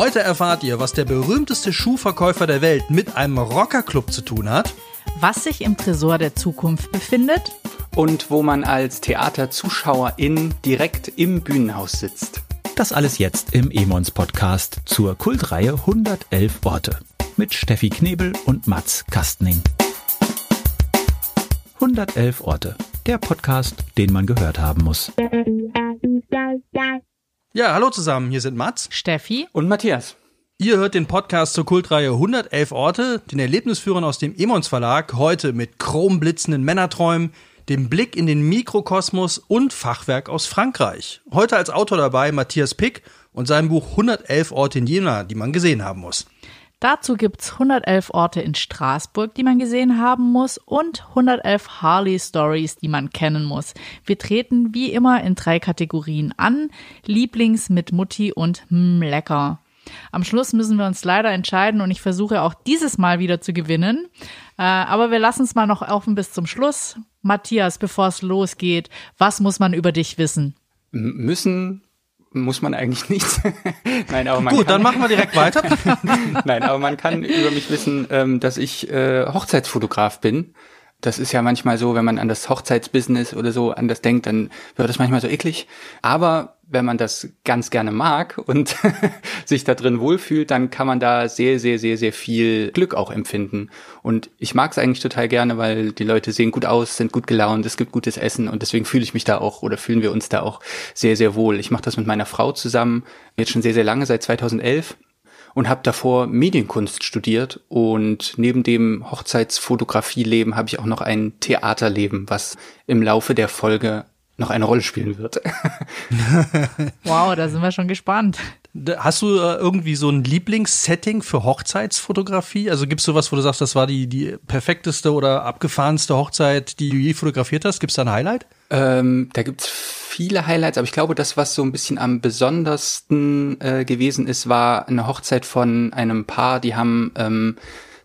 Heute erfahrt ihr, was der berühmteste Schuhverkäufer der Welt mit einem Rockerclub zu tun hat. Was sich im Tresor der Zukunft befindet. Und wo man als Theaterzuschauerin direkt im Bühnenhaus sitzt. Das alles jetzt im Emons Podcast zur Kultreihe 111 Orte mit Steffi Knebel und Mats Kastning. 111 Orte, der Podcast, den man gehört haben muss. Ja, hallo zusammen, hier sind Mats. Steffi. Und Matthias. Ihr hört den Podcast zur Kultreihe 111 Orte, den Erlebnisführern aus dem Emons Verlag, heute mit chromblitzenden Männerträumen, dem Blick in den Mikrokosmos und Fachwerk aus Frankreich. Heute als Autor dabei Matthias Pick und sein Buch 111 Orte in Jena, die man gesehen haben muss. Dazu gibt's 111 Orte in Straßburg, die man gesehen haben muss und 111 Harley Stories, die man kennen muss. Wir treten wie immer in drei Kategorien an. Lieblings mit Mutti und hm, lecker. Am Schluss müssen wir uns leider entscheiden und ich versuche auch dieses Mal wieder zu gewinnen. Äh, aber wir lassen es mal noch offen bis zum Schluss. Matthias, bevor es losgeht, was muss man über dich wissen? M müssen muss man eigentlich nichts. Nein, aber man Gut, kann, dann machen wir direkt weiter. Nein, aber man kann über mich wissen, ähm, dass ich äh, Hochzeitsfotograf bin das ist ja manchmal so, wenn man an das Hochzeitsbusiness oder so anders denkt, dann wird das manchmal so eklig. Aber wenn man das ganz gerne mag und sich da drin wohlfühlt, dann kann man da sehr, sehr, sehr, sehr viel Glück auch empfinden. Und ich mag es eigentlich total gerne, weil die Leute sehen gut aus, sind gut gelaunt, es gibt gutes Essen und deswegen fühle ich mich da auch oder fühlen wir uns da auch sehr, sehr wohl. Ich mache das mit meiner Frau zusammen, jetzt schon sehr, sehr lange, seit 2011 und habe davor Medienkunst studiert und neben dem Hochzeitsfotografieleben habe ich auch noch ein Theaterleben, was im Laufe der Folge noch eine Rolle spielen wird. wow, da sind wir schon gespannt. Hast du äh, irgendwie so ein Lieblingssetting für Hochzeitsfotografie? Also gibt's sowas, wo du sagst, das war die, die perfekteste oder abgefahrenste Hochzeit, die du je fotografiert hast? Gibt's da ein Highlight? Ähm, da gibt's viele Highlights, aber ich glaube, das, was so ein bisschen am besondersten äh, gewesen ist, war eine Hochzeit von einem Paar, die haben ähm,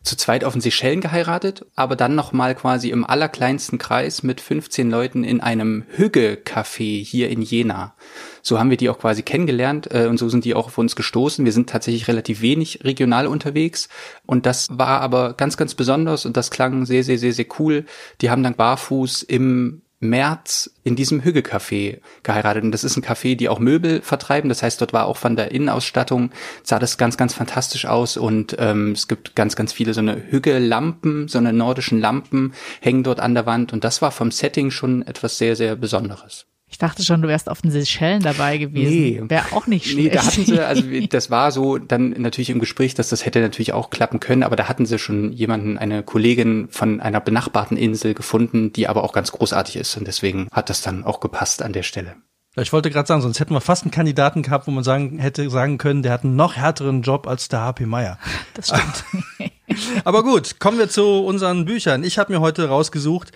zu zweit auf den Seychellen geheiratet, aber dann nochmal quasi im allerkleinsten Kreis mit 15 Leuten in einem Hügge-Café hier in Jena. So haben wir die auch quasi kennengelernt äh, und so sind die auch auf uns gestoßen. Wir sind tatsächlich relativ wenig regional unterwegs und das war aber ganz, ganz besonders und das klang sehr, sehr, sehr, sehr cool. Die haben dann barfuß im März in diesem Hügge-Café geheiratet. Und das ist ein Café, die auch Möbel vertreiben. Das heißt, dort war auch von der Innenausstattung, sah das ganz, ganz fantastisch aus. Und ähm, es gibt ganz, ganz viele so eine Hügge-Lampen, so eine nordischen Lampen hängen dort an der Wand. Und das war vom Setting schon etwas sehr, sehr Besonderes. Ich dachte schon, du wärst auf den Seychellen dabei gewesen. Nee. Wäre auch nicht schlecht. Nee, da hatten sie, also das war so dann natürlich im Gespräch, dass das hätte natürlich auch klappen können, aber da hatten sie schon jemanden, eine Kollegin von einer benachbarten Insel gefunden, die aber auch ganz großartig ist und deswegen hat das dann auch gepasst an der Stelle. Ich wollte gerade sagen, sonst hätten wir fast einen Kandidaten gehabt, wo man sagen hätte sagen können, der hat einen noch härteren Job als der HP Meyer. Das stimmt. aber gut, kommen wir zu unseren Büchern. Ich habe mir heute rausgesucht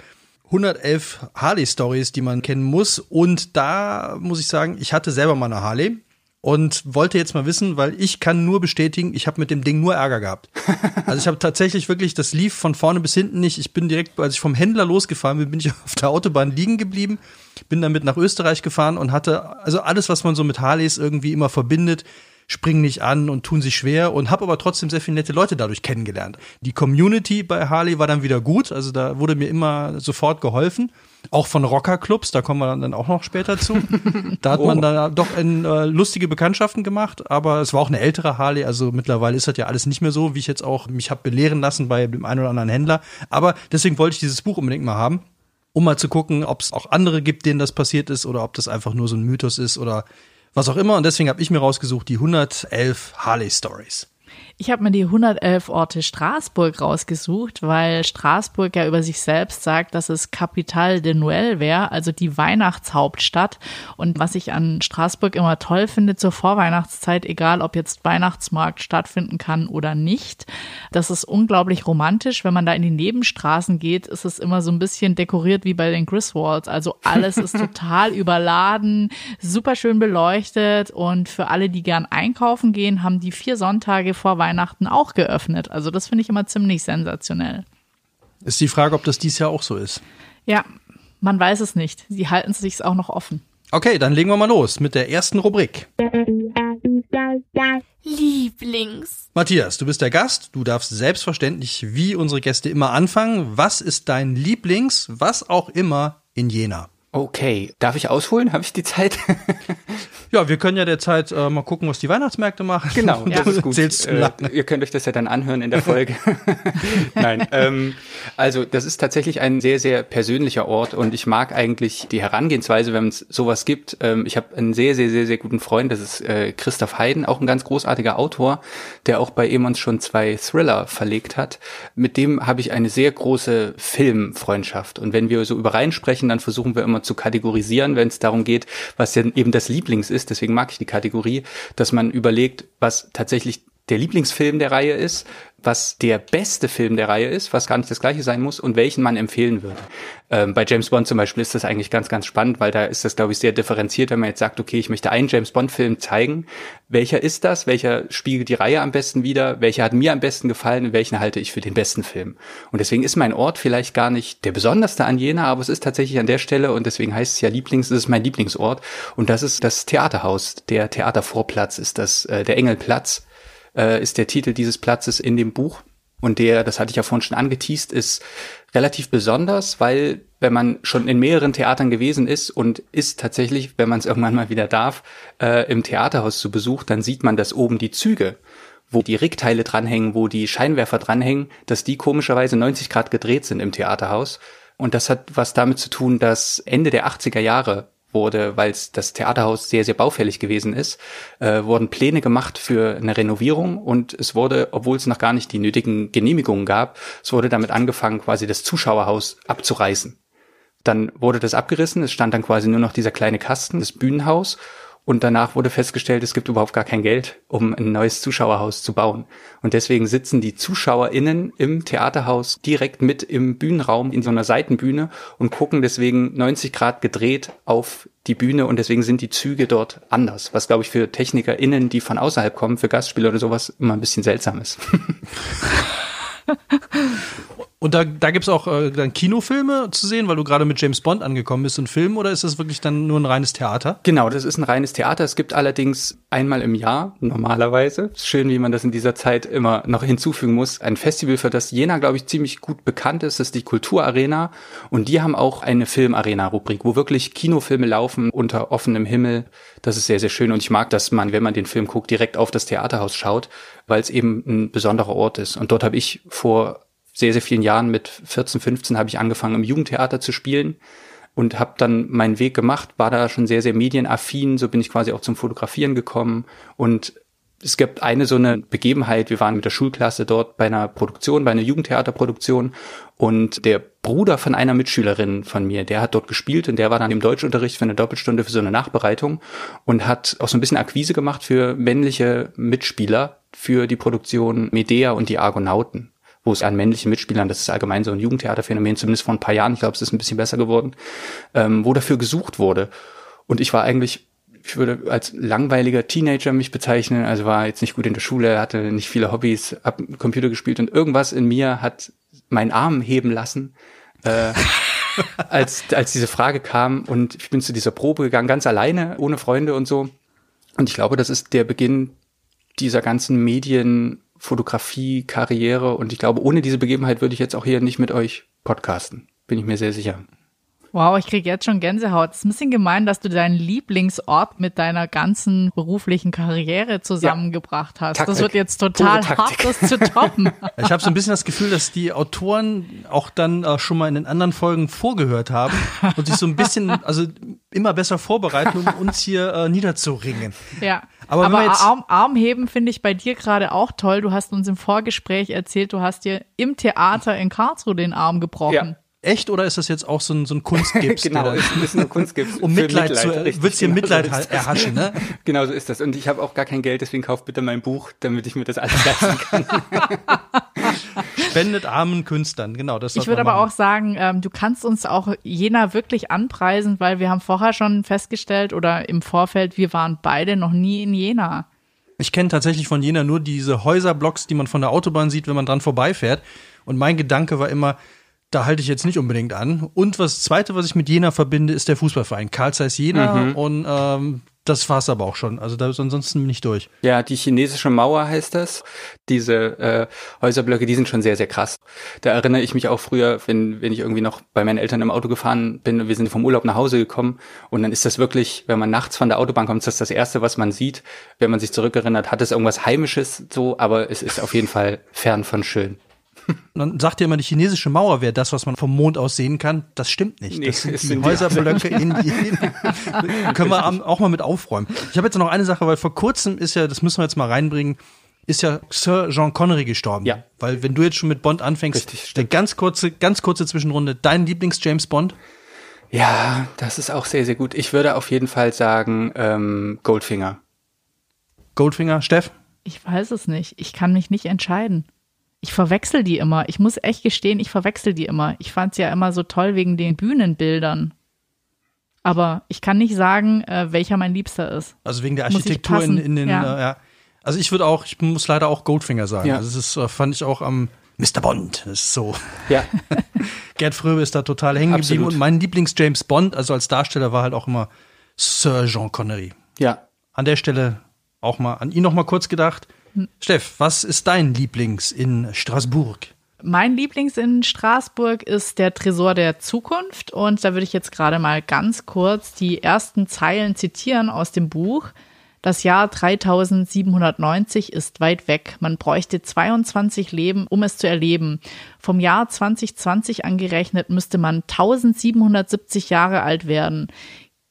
111 Harley-Stories, die man kennen muss. Und da muss ich sagen, ich hatte selber mal eine Harley und wollte jetzt mal wissen, weil ich kann nur bestätigen, ich habe mit dem Ding nur Ärger gehabt. Also ich habe tatsächlich wirklich, das lief von vorne bis hinten nicht. Ich bin direkt, als ich vom Händler losgefahren bin, bin ich auf der Autobahn liegen geblieben, bin damit nach Österreich gefahren und hatte also alles, was man so mit Harleys irgendwie immer verbindet, springen nicht an und tun sich schwer und habe aber trotzdem sehr viele nette Leute dadurch kennengelernt. Die Community bei Harley war dann wieder gut, also da wurde mir immer sofort geholfen. Auch von Rockerclubs, da kommen wir dann auch noch später zu. Da hat oh. man dann doch in, äh, lustige Bekanntschaften gemacht, aber es war auch eine ältere Harley, also mittlerweile ist das ja alles nicht mehr so, wie ich jetzt auch mich habe belehren lassen bei dem einen oder anderen Händler. Aber deswegen wollte ich dieses Buch unbedingt mal haben um mal zu gucken, ob es auch andere gibt, denen das passiert ist oder ob das einfach nur so ein Mythos ist oder was auch immer. Und deswegen habe ich mir rausgesucht die 111 Harley Stories. Ich habe mir die 111 Orte Straßburg rausgesucht, weil Straßburg ja über sich selbst sagt, dass es Capital de Noël wäre, also die Weihnachtshauptstadt. Und was ich an Straßburg immer toll finde zur Vorweihnachtszeit, egal ob jetzt Weihnachtsmarkt stattfinden kann oder nicht, das ist unglaublich romantisch. Wenn man da in die Nebenstraßen geht, ist es immer so ein bisschen dekoriert wie bei den Griswolds. Also alles ist total überladen, super schön beleuchtet und für alle, die gern einkaufen gehen, haben die vier Sonntage vor Weihnachten auch geöffnet. Also das finde ich immer ziemlich sensationell. Ist die Frage, ob das dies Jahr auch so ist. Ja, man weiß es nicht. Sie halten es sich auch noch offen. Okay, dann legen wir mal los mit der ersten Rubrik. Lieblings. Matthias, du bist der Gast. Du darfst selbstverständlich wie unsere Gäste immer anfangen. Was ist dein Lieblings, was auch immer in Jena? Okay, darf ich ausholen? Habe ich die Zeit? Ja, wir können ja derzeit äh, mal gucken, was die Weihnachtsmärkte machen. Genau, das ist gut. Äh, ihr könnt euch das ja dann anhören in der Folge. Nein, ähm, also das ist tatsächlich ein sehr, sehr persönlicher Ort und ich mag eigentlich die Herangehensweise, wenn es sowas gibt. Ähm, ich habe einen sehr, sehr, sehr, sehr guten Freund, das ist äh, Christoph Heiden, auch ein ganz großartiger Autor, der auch bei Emons schon zwei Thriller verlegt hat. Mit dem habe ich eine sehr große Filmfreundschaft und wenn wir so über Reihen sprechen, dann versuchen wir immer zu kategorisieren, wenn es darum geht, was denn eben das Lieblings ist. Deswegen mag ich die Kategorie, dass man überlegt, was tatsächlich der Lieblingsfilm der Reihe ist, was der beste Film der Reihe ist, was gar nicht das gleiche sein muss und welchen man empfehlen würde. Ähm, bei James Bond zum Beispiel ist das eigentlich ganz, ganz spannend, weil da ist das, glaube ich, sehr differenziert, wenn man jetzt sagt, okay, ich möchte einen James Bond-Film zeigen. Welcher ist das? Welcher spiegelt die Reihe am besten wider? Welcher hat mir am besten gefallen welchen halte ich für den besten Film? Und deswegen ist mein Ort vielleicht gar nicht der besonderste an Jena, aber es ist tatsächlich an der Stelle und deswegen heißt es ja Lieblings, es ist mein Lieblingsort und das ist das Theaterhaus. Der Theatervorplatz ist das, äh, der Engelplatz äh, ist der Titel dieses Platzes in dem Buch. Und der, das hatte ich ja vorhin schon angeteased, ist relativ besonders, weil wenn man schon in mehreren Theatern gewesen ist und ist tatsächlich, wenn man es irgendwann mal wieder darf, äh, im Theaterhaus zu Besuch, dann sieht man, dass oben die Züge, wo die Rickteile dranhängen, wo die Scheinwerfer dranhängen, dass die komischerweise 90 Grad gedreht sind im Theaterhaus. Und das hat was damit zu tun, dass Ende der 80er Jahre wurde, weil das Theaterhaus sehr, sehr baufällig gewesen ist, äh, wurden Pläne gemacht für eine Renovierung und es wurde, obwohl es noch gar nicht die nötigen Genehmigungen gab, es wurde damit angefangen, quasi das Zuschauerhaus abzureißen. Dann wurde das abgerissen, es stand dann quasi nur noch dieser kleine Kasten, das Bühnenhaus und danach wurde festgestellt, es gibt überhaupt gar kein Geld, um ein neues Zuschauerhaus zu bauen. Und deswegen sitzen die ZuschauerInnen im Theaterhaus direkt mit im Bühnenraum in so einer Seitenbühne und gucken deswegen 90 Grad gedreht auf die Bühne und deswegen sind die Züge dort anders. Was glaube ich für TechnikerInnen, die von außerhalb kommen, für Gastspiele oder sowas immer ein bisschen seltsam ist. Und da, da gibt es auch äh, dann Kinofilme zu sehen, weil du gerade mit James Bond angekommen bist und Film, oder ist das wirklich dann nur ein reines Theater? Genau, das ist ein reines Theater. Es gibt allerdings einmal im Jahr, normalerweise, schön, wie man das in dieser Zeit immer noch hinzufügen muss, ein Festival, für das Jena, glaube ich, ziemlich gut bekannt ist, das ist die Kulturarena. Und die haben auch eine Filmarena-Rubrik, wo wirklich Kinofilme laufen unter offenem Himmel. Das ist sehr, sehr schön. Und ich mag, dass man, wenn man den Film guckt, direkt auf das Theaterhaus schaut, weil es eben ein besonderer Ort ist. Und dort habe ich vor sehr, sehr vielen Jahren, mit 14, 15, habe ich angefangen, im Jugendtheater zu spielen und habe dann meinen Weg gemacht, war da schon sehr, sehr medienaffin, so bin ich quasi auch zum Fotografieren gekommen und es gibt eine so eine Begebenheit, wir waren mit der Schulklasse dort bei einer Produktion, bei einer Jugendtheaterproduktion und der Bruder von einer Mitschülerin von mir, der hat dort gespielt und der war dann im Deutschunterricht für eine Doppelstunde für so eine Nachbereitung und hat auch so ein bisschen Akquise gemacht für männliche Mitspieler für die Produktion Medea und die Argonauten wo es an männlichen Mitspielern, das ist allgemein so ein Jugendtheaterphänomen, zumindest vor ein paar Jahren, ich glaube, es ist ein bisschen besser geworden, ähm, wo dafür gesucht wurde. Und ich war eigentlich, ich würde als langweiliger Teenager mich bezeichnen, also war jetzt nicht gut in der Schule, hatte nicht viele Hobbys, hab Computer gespielt und irgendwas in mir hat meinen Arm heben lassen. Äh, als, als diese Frage kam und ich bin zu dieser Probe gegangen, ganz alleine, ohne Freunde und so. Und ich glaube, das ist der Beginn dieser ganzen Medien, Fotografie, Karriere und ich glaube, ohne diese Begebenheit würde ich jetzt auch hier nicht mit euch podcasten. Bin ich mir sehr sicher. Wow, ich kriege jetzt schon Gänsehaut. Es ist ein bisschen gemein, dass du deinen Lieblingsort mit deiner ganzen beruflichen Karriere zusammengebracht hast. Taktik. Das wird jetzt total hart, das zu toppen. Ich habe so ein bisschen das Gefühl, dass die Autoren auch dann äh, schon mal in den anderen Folgen vorgehört haben und sich so ein bisschen, also immer besser vorbereiten, um uns hier äh, niederzuringen. Ja. Aber, Aber Arm, Armheben finde ich bei dir gerade auch toll. Du hast uns im Vorgespräch erzählt, du hast dir im Theater in Karlsruhe den Arm gebrochen. Ja echt oder ist das jetzt auch so ein, so ein Kunstgips? genau, ist, ist nur Kunstgips. um Mitleid, Mitleid zu, richtig, willst dir genau Mitleid so erhaschen, ne? genau so ist das. Und ich habe auch gar kein Geld, deswegen kauft bitte mein Buch, damit ich mir das alles leisten kann. Spendet armen Künstlern, genau. Das ich würde aber auch sagen, ähm, du kannst uns auch Jena wirklich anpreisen, weil wir haben vorher schon festgestellt oder im Vorfeld, wir waren beide noch nie in Jena. Ich kenne tatsächlich von Jena nur diese Häuserblocks, die man von der Autobahn sieht, wenn man dran vorbeifährt. Und mein Gedanke war immer, da halte ich jetzt nicht unbedingt an. Und was zweite, was ich mit Jena verbinde, ist der Fußballverein Karl Zeiss Jena. Mhm. Und ähm, das war's aber auch schon. Also da ansonsten bin ich durch. Ja, die chinesische Mauer heißt das. Diese äh, Häuserblöcke, die sind schon sehr, sehr krass. Da erinnere ich mich auch früher, wenn, wenn ich irgendwie noch bei meinen Eltern im Auto gefahren bin und wir sind vom Urlaub nach Hause gekommen und dann ist das wirklich, wenn man nachts von der Autobahn kommt, ist das das Erste, was man sieht. Wenn man sich zurückerinnert, hat es irgendwas Heimisches so, aber es ist auf jeden Fall fern von schön. Man sagt ja immer, die chinesische Mauer wäre das, was man vom Mond aus sehen kann. Das stimmt nicht. Nee, das sind sind die Häuserblöcke in Indien. Können wir auch mal mit aufräumen. Ich habe jetzt noch eine Sache, weil vor kurzem ist ja, das müssen wir jetzt mal reinbringen, ist ja Sir Jean Connery gestorben. Ja. Weil wenn du jetzt schon mit Bond anfängst, Richtig, eine stimmt. ganz kurze, ganz kurze Zwischenrunde, dein Lieblings-James Bond? Ja, das ist auch sehr, sehr gut. Ich würde auf jeden Fall sagen, ähm, Goldfinger. Goldfinger, Steff? Ich weiß es nicht. Ich kann mich nicht entscheiden. Ich verwechsel die immer. Ich muss echt gestehen, ich verwechsel die immer. Ich fand sie ja immer so toll wegen den Bühnenbildern. Aber ich kann nicht sagen, äh, welcher mein Liebster ist. Also wegen der Architektur in, in den, Ja. Äh, ja. Also ich würde auch, ich muss leider auch Goldfinger sagen. Ja. Also es ist, äh, fand ich auch am Mr. Bond. Das ist so. Ja, Gerd Fröbe ist da total hängen geblieben. Absolut. Und mein Lieblings-James Bond, also als Darsteller, war halt auch immer Sir Jean Connery. ja. An der Stelle auch mal an ihn noch mal kurz gedacht. Steff, was ist dein Lieblings in Straßburg? Mein Lieblings in Straßburg ist der Tresor der Zukunft und da würde ich jetzt gerade mal ganz kurz die ersten Zeilen zitieren aus dem Buch. Das Jahr 3790 ist weit weg. Man bräuchte 22 Leben, um es zu erleben. Vom Jahr 2020 angerechnet müsste man 1770 Jahre alt werden.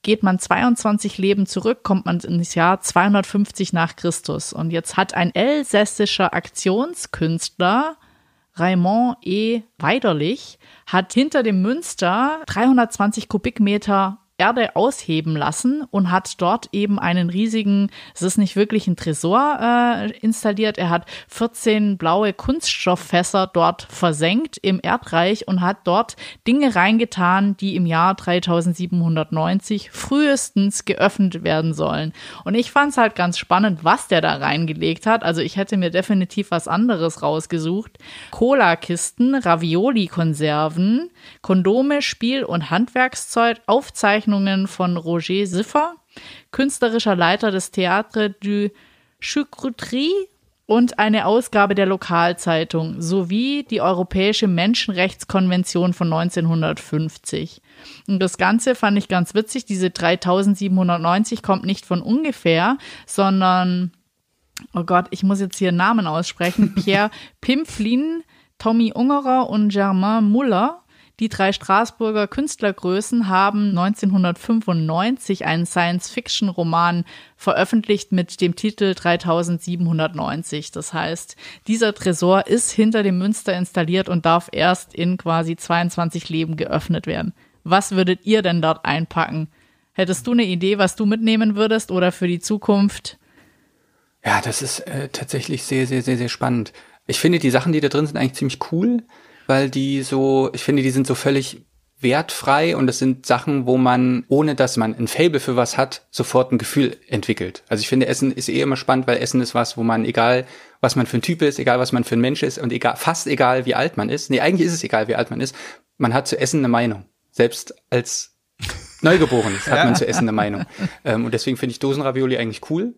Geht man 22 Leben zurück, kommt man ins Jahr 250 nach Christus. Und jetzt hat ein elsässischer Aktionskünstler Raymond E. Weiderlich hat hinter dem Münster 320 Kubikmeter Erde ausheben lassen und hat dort eben einen riesigen, es ist nicht wirklich ein Tresor äh, installiert, er hat 14 blaue Kunststofffässer dort versenkt im Erdreich und hat dort Dinge reingetan, die im Jahr 3790 frühestens geöffnet werden sollen. Und ich fand es halt ganz spannend, was der da reingelegt hat. Also ich hätte mir definitiv was anderes rausgesucht. Cola-Kisten, Ravioli-Konserven, Kondome, Spiel- und Handwerkszeug, Aufzeichnungen von Roger Siffer, künstlerischer Leiter des Théâtre du Choucroutry und eine Ausgabe der Lokalzeitung sowie die Europäische Menschenrechtskonvention von 1950. Und das Ganze fand ich ganz witzig. Diese 3790 kommt nicht von ungefähr, sondern oh Gott, ich muss jetzt hier Namen aussprechen. Pierre Pimflin, Tommy Ungerer und Germain Muller. Die drei Straßburger Künstlergrößen haben 1995 einen Science-Fiction-Roman veröffentlicht mit dem Titel 3790. Das heißt, dieser Tresor ist hinter dem Münster installiert und darf erst in quasi 22 Leben geöffnet werden. Was würdet ihr denn dort einpacken? Hättest du eine Idee, was du mitnehmen würdest oder für die Zukunft? Ja, das ist äh, tatsächlich sehr, sehr, sehr, sehr spannend. Ich finde, die Sachen, die da drin sind, eigentlich ziemlich cool, weil die so, ich finde, die sind so völlig wertfrei und das sind Sachen, wo man, ohne dass man ein Fable für was hat, sofort ein Gefühl entwickelt. Also ich finde, Essen ist eh immer spannend, weil Essen ist was, wo man, egal was man für ein Typ ist, egal was man für ein Mensch ist und egal, fast egal wie alt man ist, nee, eigentlich ist es egal wie alt man ist, man hat zu Essen eine Meinung. Selbst als Neugeborenes hat man zu Essen eine Meinung. Ähm, und deswegen finde ich Dosenravioli eigentlich cool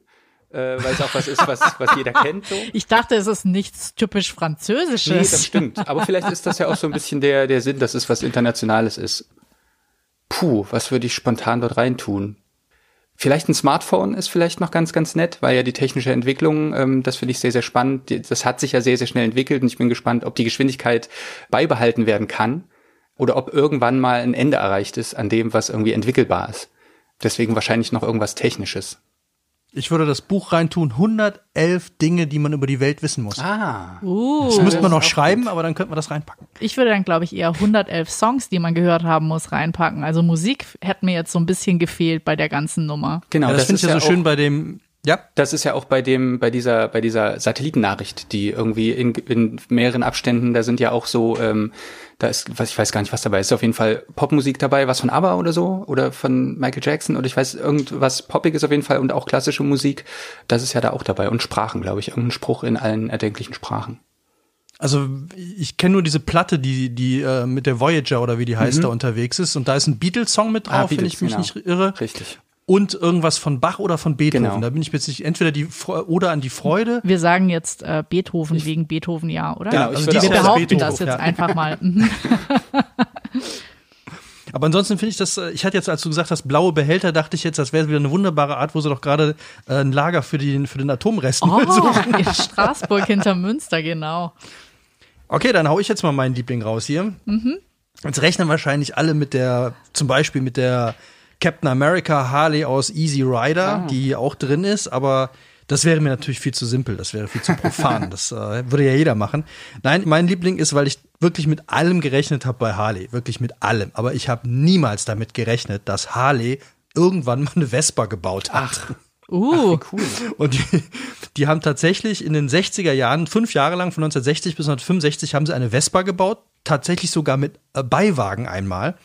äh, weil es auch was ist, was, was jeder kennt. So. Ich dachte, es ist nichts typisch Nee, Französisches. das stimmt. Aber vielleicht ist das ja auch so ein bisschen der, der Sinn, dass es was Internationales ist. Puh, was würde ich spontan dort reintun? Vielleicht ein Smartphone ist vielleicht noch ganz, ganz nett, weil ja die technische Entwicklung, ähm, das finde ich sehr, sehr spannend. Das hat sich ja sehr, sehr schnell entwickelt und ich bin gespannt, ob die Geschwindigkeit beibehalten werden kann oder ob irgendwann mal ein Ende erreicht ist an dem, was irgendwie entwickelbar ist. Deswegen wahrscheinlich noch irgendwas Technisches. Ich würde das Buch reintun, 111 Dinge, die man über die Welt wissen muss. Ah. Uh, das müsste man das noch schreiben, gut. aber dann könnte man das reinpacken. ich würde dann, glaube ich, eher 111 Songs, die man gehört haben muss, reinpacken. Also Musik hätte mir jetzt so ein bisschen gefehlt bei der ganzen Nummer. Genau, Ja, das, finde ich ja so schön bei dem, ja, Das ist ja auch bei dem, bei dieser, bei dieser Satellitennachricht, die irgendwie in, in mehreren Abständen, da sind ja auch so, ähm, da ist, was ich weiß gar nicht, was dabei ist, auf jeden Fall Popmusik dabei, was von ABBA oder so oder von Michael Jackson oder ich weiß irgendwas Poppiges auf jeden Fall und auch klassische Musik, das ist ja da auch dabei und Sprachen, glaube ich, irgendein Spruch in allen erdenklichen Sprachen. Also ich kenne nur diese Platte, die die äh, mit der Voyager oder wie die heißt da unterwegs ist und da ist ein Beatles-Song mit drauf, Mhm. Ah, wenn Beatles, ich mich genau. nicht irre. Richtig. Und irgendwas von Bach oder von Beethoven. Genau. Da bin ich mir jetzt nicht, entweder die Fre- oder an die Freude. Wir sagen jetzt äh, Beethoven wegen Beethoven, ja, oder? Genau, ich also würde die Wir behaupten Beethoven, das jetzt ja. einfach mal. Mhm. Aber ansonsten finde ich das, äh, ich hatte jetzt, als du gesagt hast, blaue Behälter, dachte ich jetzt, das wäre wieder eine wunderbare Art, wo sie doch gerade äh, ein Lager für den, für den Atomrest Oh, suchen. in Straßburg hinter Münster, genau. Okay, dann hau ich jetzt mal meinen Liebling raus hier. Jetzt rechnen wahrscheinlich alle mit der, zum Beispiel mit der Captain America Harley aus Easy Rider, die auch drin ist, aber das wäre mir natürlich viel zu simpel, das wäre viel zu profan. das äh, würde ja jeder machen. Nein, mein Liebling ist, weil ich wirklich mit allem gerechnet habe bei Harley, wirklich mit allem. Aber ich habe niemals damit gerechnet, dass Harley irgendwann mal eine Vespa gebaut hat. Uh, Cool. Und die, die haben tatsächlich in den 60er Jahren, fünf Jahre lang, von 1960 bis 1965, haben sie eine Vespa gebaut, tatsächlich sogar mit äh, Beiwagen einmal,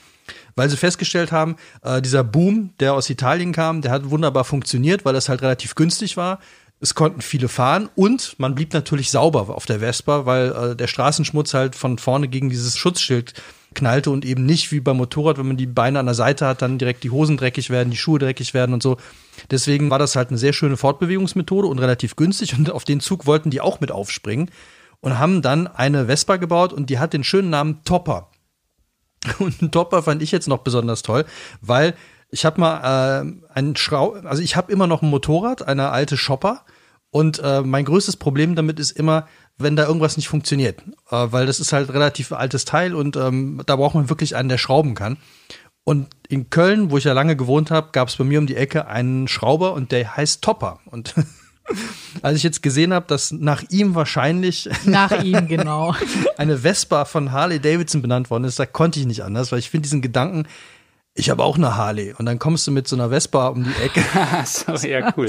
weil sie festgestellt haben, äh, dieser Boom, der aus Italien kam, der hat wunderbar funktioniert, weil das halt relativ günstig war. Es konnten viele fahren und man blieb natürlich sauber auf der Vespa, weil äh, der Straßenschmutz halt von vorne gegen dieses Schutzschild knallte und eben nicht wie beim Motorrad, wenn man die Beine an der Seite hat, dann direkt die Hosen dreckig werden, die Schuhe dreckig werden und so. Deswegen war das halt eine sehr schöne Fortbewegungsmethode und relativ günstig und auf den Zug wollten die auch mit aufspringen und haben dann eine Vespa gebaut und die hat den schönen Namen Topper. Und einen Topper fand ich jetzt noch besonders toll, weil ich habe mal äh, einen Schrau, also ich habe immer noch ein Motorrad, eine alte Shopper und äh, mein größtes Problem damit ist immer, wenn da irgendwas nicht funktioniert, äh, weil das ist halt relativ altes Teil und ähm, da braucht man wirklich einen, der schrauben kann. Und in Köln, wo ich ja lange gewohnt habe, gab es bei mir um die Ecke einen Schrauber und der heißt Topper. Und als ich jetzt gesehen habe, dass nach ihm wahrscheinlich nach ihm, genau. eine Vespa von Harley Davidson benannt worden ist, da konnte ich nicht anders, weil ich finde diesen Gedanken, ich habe auch eine Harley und dann kommst du mit so einer Vespa um die Ecke. Ah, so, ja, cool.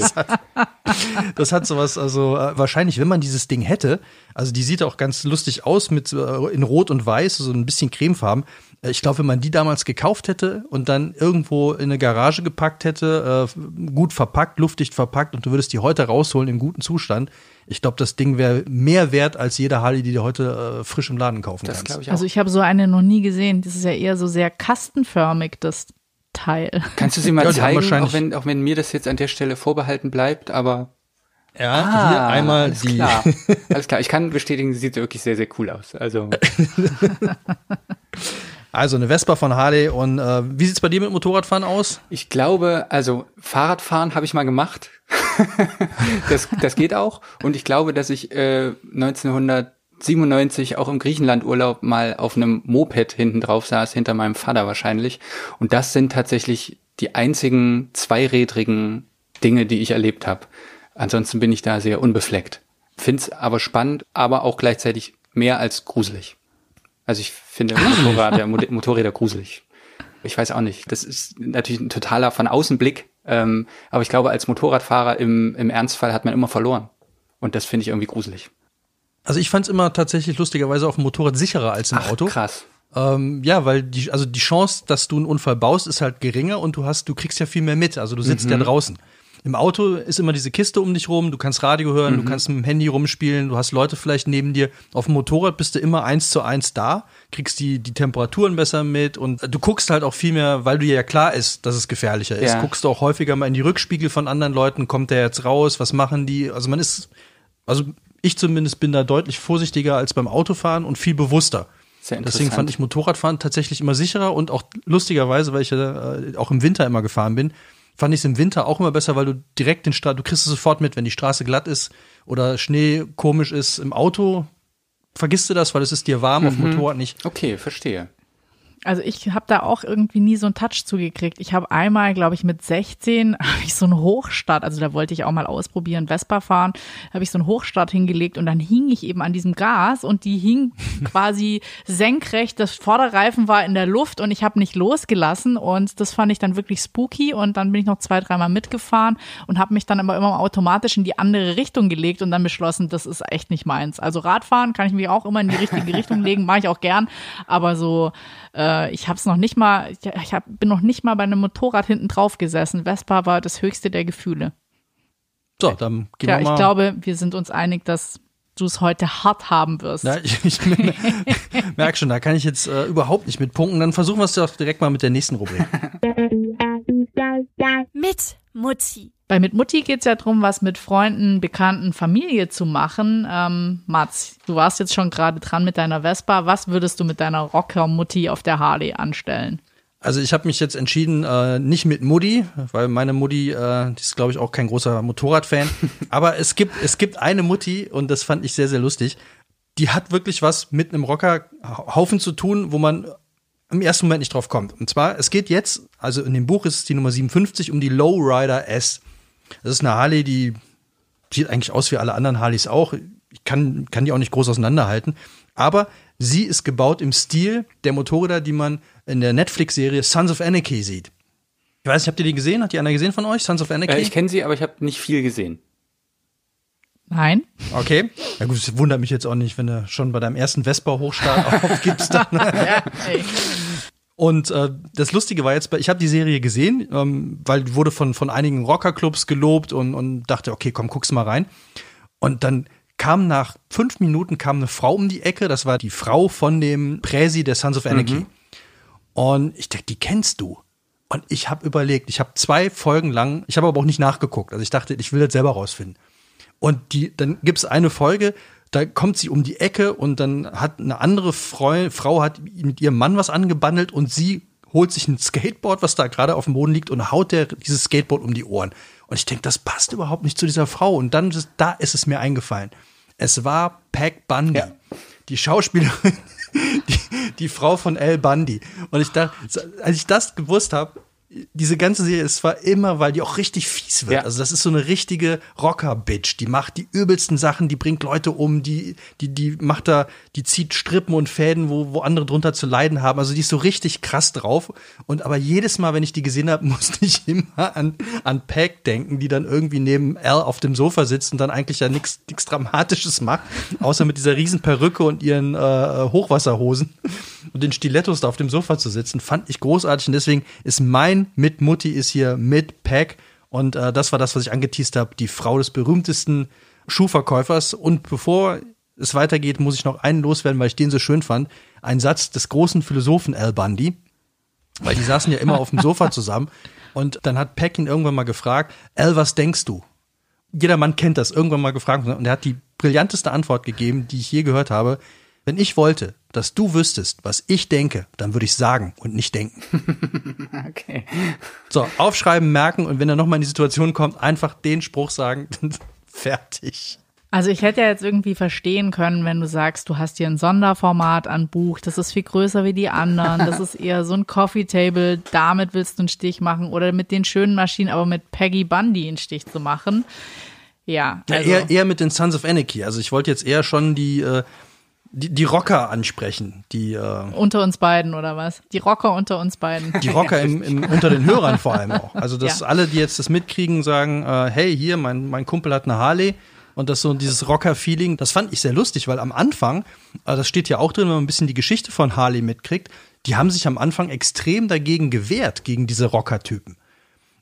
Das hat sowas, also äh, wahrscheinlich, wenn man dieses Ding hätte, also die sieht auch ganz lustig aus mit äh, in Rot und Weiß, so ein bisschen cremefarben. Äh, Ich glaube, wenn man die damals gekauft hätte und dann irgendwo in eine Garage gepackt hätte, äh, gut verpackt, luftdicht verpackt und du würdest die heute rausholen im guten Zustand, ich glaube, das Ding wäre mehr wert als jede Harley, die du heute äh, frisch im Laden kaufen Das kannst. glaube ich auch. Also ich habe so eine noch nie gesehen. Das ist ja eher so sehr kastenförmig, das Teil. Kannst du sie mal Ja, zeigen, wahrscheinlich- auch wenn, auch wenn mir das jetzt an der Stelle vorbehalten bleibt, aber Ja, hier einmal Ah, alles die. klar. Alles klar, ich kann bestätigen, sie sieht wirklich sehr, sehr cool aus. Also Also eine Vespa von Harley und äh, wie sieht's bei dir mit Motorradfahren aus? ich glaube, also Fahrradfahren habe ich mal gemacht. das, das geht auch. Und ich glaube, dass ich äh, 1997 auch im Griechenlandurlaub mal auf einem Moped hinten drauf saß, hinter meinem Vater wahrscheinlich. Und das sind tatsächlich die einzigen zweirädrigen Dinge, die ich erlebt habe. Ansonsten bin ich da sehr unbefleckt. Find's aber spannend, aber auch gleichzeitig mehr als gruselig. Also ich finde Motorräder, Mo- Motorräder gruselig. Ich weiß auch nicht. Das ist natürlich ein totaler von außen Blick. Ähm, aber ich glaube, als Motorradfahrer im, im Ernstfall hat man immer verloren. Und das finde ich irgendwie gruselig. Also ich fand's immer tatsächlich lustigerweise auf dem Motorrad sicherer als im Auto. Krass. Ähm, ja, weil die, also die Chance, dass du einen Unfall baust, ist halt geringer und du hast, du kriegst ja viel mehr mit. Also du sitzt ja draußen. Im Auto ist immer diese Kiste um dich rum, du kannst Radio hören, du kannst mit dem Handy rumspielen, du hast Leute vielleicht neben dir. Auf dem Motorrad bist du immer eins zu eins da, kriegst die, die Temperaturen besser mit und du guckst halt auch viel mehr, weil du ja klar ist, dass es gefährlicher ist. Ja. Guckst du auch häufiger mal in die Rückspiegel von anderen Leuten, kommt der jetzt raus, was machen die? Also man ist, also ich zumindest bin da deutlich vorsichtiger als beim Autofahren und viel bewusster. Deswegen fand ich Motorradfahren tatsächlich immer sicherer und auch lustigerweise, weil ich ja äh, auch im Winter immer gefahren bin, fand ich es im Winter auch immer besser, weil du direkt den Straße, du kriegst es sofort mit, wenn die Straße glatt ist oder Schnee komisch ist. Im Auto vergisst du das, weil es ist dir warm, auf dem Motorrad nicht. Okay, verstehe. Also ich habe da auch irgendwie nie so einen Touch zugekriegt. Ich habe einmal, glaube ich, mit 16 habe ich so einen Hochstart, also da wollte ich auch mal ausprobieren, Vespa fahren, habe ich so einen Hochstart hingelegt und dann hing ich eben an diesem Gas und die hing quasi senkrecht. Das Vorderreifen war in der Luft und ich habe nicht losgelassen und das fand ich dann wirklich spooky und dann bin ich noch zwei, dreimal mitgefahren und habe mich dann aber immer automatisch in die andere Richtung gelegt und dann beschlossen, das ist echt nicht meins. Also Radfahren kann ich mich auch immer in die richtige Richtung legen, mache ich auch gern, aber so äh, ich habe es noch nicht mal, ich, ich hab, bin noch nicht mal bei einem Motorrad hinten drauf gesessen. Vespa war das höchste der Gefühle. So, dann gehen Ja, wir mal. ich glaube, wir sind uns einig, dass du es heute hart haben wirst. Ja, ich, ich merke schon, da kann ich jetzt äh, überhaupt nicht mit punkten. Dann versuchen wir es doch direkt mal mit der nächsten Rubrik. Mit Mutti. Bei Mit Mutti geht's ja drum, was mit Freunden, Bekannten, Familie zu machen. Ähm, Mats, du warst jetzt schon gerade dran mit deiner Vespa. Was würdest du mit deiner Rocker-Mutti auf der Harley anstellen? Also ich habe mich jetzt entschieden, äh, nicht mit Mutti, weil meine Mutti, äh, die ist glaube ich auch kein großer Motorradfan. Aber es gibt, es gibt eine Mutti und das fand ich sehr, sehr lustig. Die hat wirklich was mit einem Rockerhaufen zu tun, wo man im ersten Moment nicht drauf kommt. Und zwar, es geht jetzt, also in dem Buch ist es die Nummer 57, um die Lowrider S. Das ist eine Harley, die sieht eigentlich aus wie alle anderen Harleys auch. Ich kann, kann die auch nicht groß auseinanderhalten. Aber sie ist gebaut im Stil der Motorräder, die man in der Netflix-Serie Sons of Anarchy sieht. Ich weiß nicht, habt ihr die gesehen? Hat die einer gesehen von euch? Sons of Anarchy? Äh, ich kenne sie, aber ich habe nicht viel gesehen. Nein. Okay. Ja gut, es wundert mich jetzt auch nicht, wenn du schon bei deinem ersten Vespa Hochstart aufgibst. Dann. ja, ey. Und äh, das Lustige war jetzt, ich habe die Serie gesehen, ähm, weil die wurde von, von einigen Rockerclubs gelobt und, und dachte, okay, komm, guck's mal rein. Und dann kam nach fünf Minuten kam eine Frau um die Ecke, das war die Frau von dem Präsi der Sons of Anarchy. Mhm. Und ich dachte, die kennst du. Und ich habe überlegt, ich habe zwei Folgen lang, ich habe aber auch nicht nachgeguckt. Also ich dachte, ich will das selber rausfinden. Und die, dann gibt's eine Folge, da kommt sie um die Ecke und dann hat eine andere Frau, Frau hat mit ihrem Mann was angebandelt und sie holt sich ein Skateboard, was da gerade auf dem Boden liegt und haut der dieses Skateboard um die Ohren. Und ich denke, das passt überhaupt nicht zu dieser Frau. Und dann ist, da ist es mir eingefallen. Es war Pac Bundy, Ja. die Schauspielerin, die, die Frau von Al Bundy. Und ich dachte, als ich das gewusst habe, diese ganze Serie ist zwar immer, weil die auch richtig fies wird. Ja. Also das ist so eine richtige Rocker-Bitch. Die macht die übelsten Sachen, die bringt Leute um, die, die, die macht da, die zieht Strippen und Fäden, wo, wo andere drunter zu leiden haben. Also die ist so richtig krass drauf. Und aber jedes Mal, wenn ich die gesehen habe, musste ich immer an, an Pack denken, die dann irgendwie neben Al auf dem Sofa sitzt und dann eigentlich ja nichts nichts Dramatisches macht, außer mit dieser riesen Perücke und ihren äh, Hochwasserhosen und den Stilettos da auf dem Sofa zu sitzen, fand ich großartig. Und deswegen ist mein mit Mutti ist hier mit Pack. Und äh, das war das, was ich angeteased habe, die Frau des berühmtesten Schuhverkäufers. Und bevor es weitergeht, muss ich noch einen loswerden, weil ich den so schön fand. Ein Satz des großen Philosophen Al Bundy. Weil die saßen ja immer auf dem Sofa zusammen. Und dann hat Peck ihn irgendwann mal gefragt, Al, was denkst du? Jeder Mann kennt das, irgendwann mal gefragt. Und er hat die brillanteste Antwort gegeben, die ich je gehört habe. Wenn ich wollte, dass du wüsstest, was ich denke, dann würde ich sagen und nicht denken. Okay. So, aufschreiben, merken und wenn er nochmal in die Situation kommt, einfach den Spruch sagen, fertig. Also ich hätte ja jetzt irgendwie verstehen können, wenn du sagst, du hast hier ein Sonderformat an Buch, das ist viel größer wie die anderen, das ist eher so ein Coffee Table, damit willst du einen Stich machen oder mit den schönen Maschinen, aber mit Peggy Bundy einen Stich zu machen. Ja, Ja, also, eher, eher mit den Sons of Anarchy. Also ich wollte jetzt eher schon die, äh, die, die Rocker ansprechen. Die, äh, unter uns beiden oder was? Die Rocker unter uns beiden. die Rocker im, im, unter den Hörern vor allem auch. Also dass Ja. alle, die jetzt das mitkriegen, sagen, äh, hey, hier, mein, mein Kumpel hat eine Harley. Und das so dieses Rocker-Feeling, das fand ich sehr lustig, weil am Anfang, äh, das steht ja auch drin, wenn man ein bisschen die Geschichte von Harley mitkriegt, die haben sich am Anfang extrem dagegen gewehrt, gegen diese Rocker-Typen.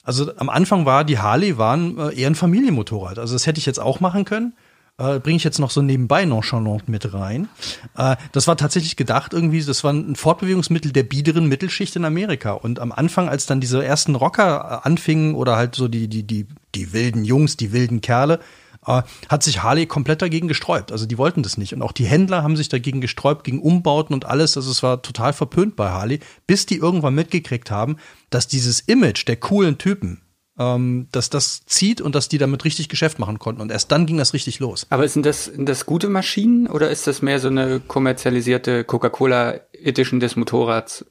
Also am Anfang war die Harley waren äh, eher ein Familienmotorrad. Also das hätte ich jetzt auch machen können. Äh, Bringe ich jetzt noch so nebenbei nonchalant mit rein. Äh, das war tatsächlich gedacht irgendwie, das war ein Fortbewegungsmittel der biederen Mittelschicht in Amerika. Und am Anfang, als dann diese ersten Rocker äh, anfingen oder halt so die, die, die, die wilden Jungs, die wilden Kerle, äh, hat sich Harley komplett dagegen gesträubt. Also die wollten das nicht. Und auch die Händler haben sich dagegen gesträubt, gegen Umbauten und alles. Also es war total verpönt bei Harley, bis die irgendwann mitgekriegt haben, dass dieses Image der coolen Typen, ähm, dass das zieht und dass die damit richtig Geschäft machen konnten. Und erst dann ging das richtig los. Aber sind das, sind das gute Maschinen oder ist das mehr so eine kommerzialisierte Coca-Cola Edition des Motorrads?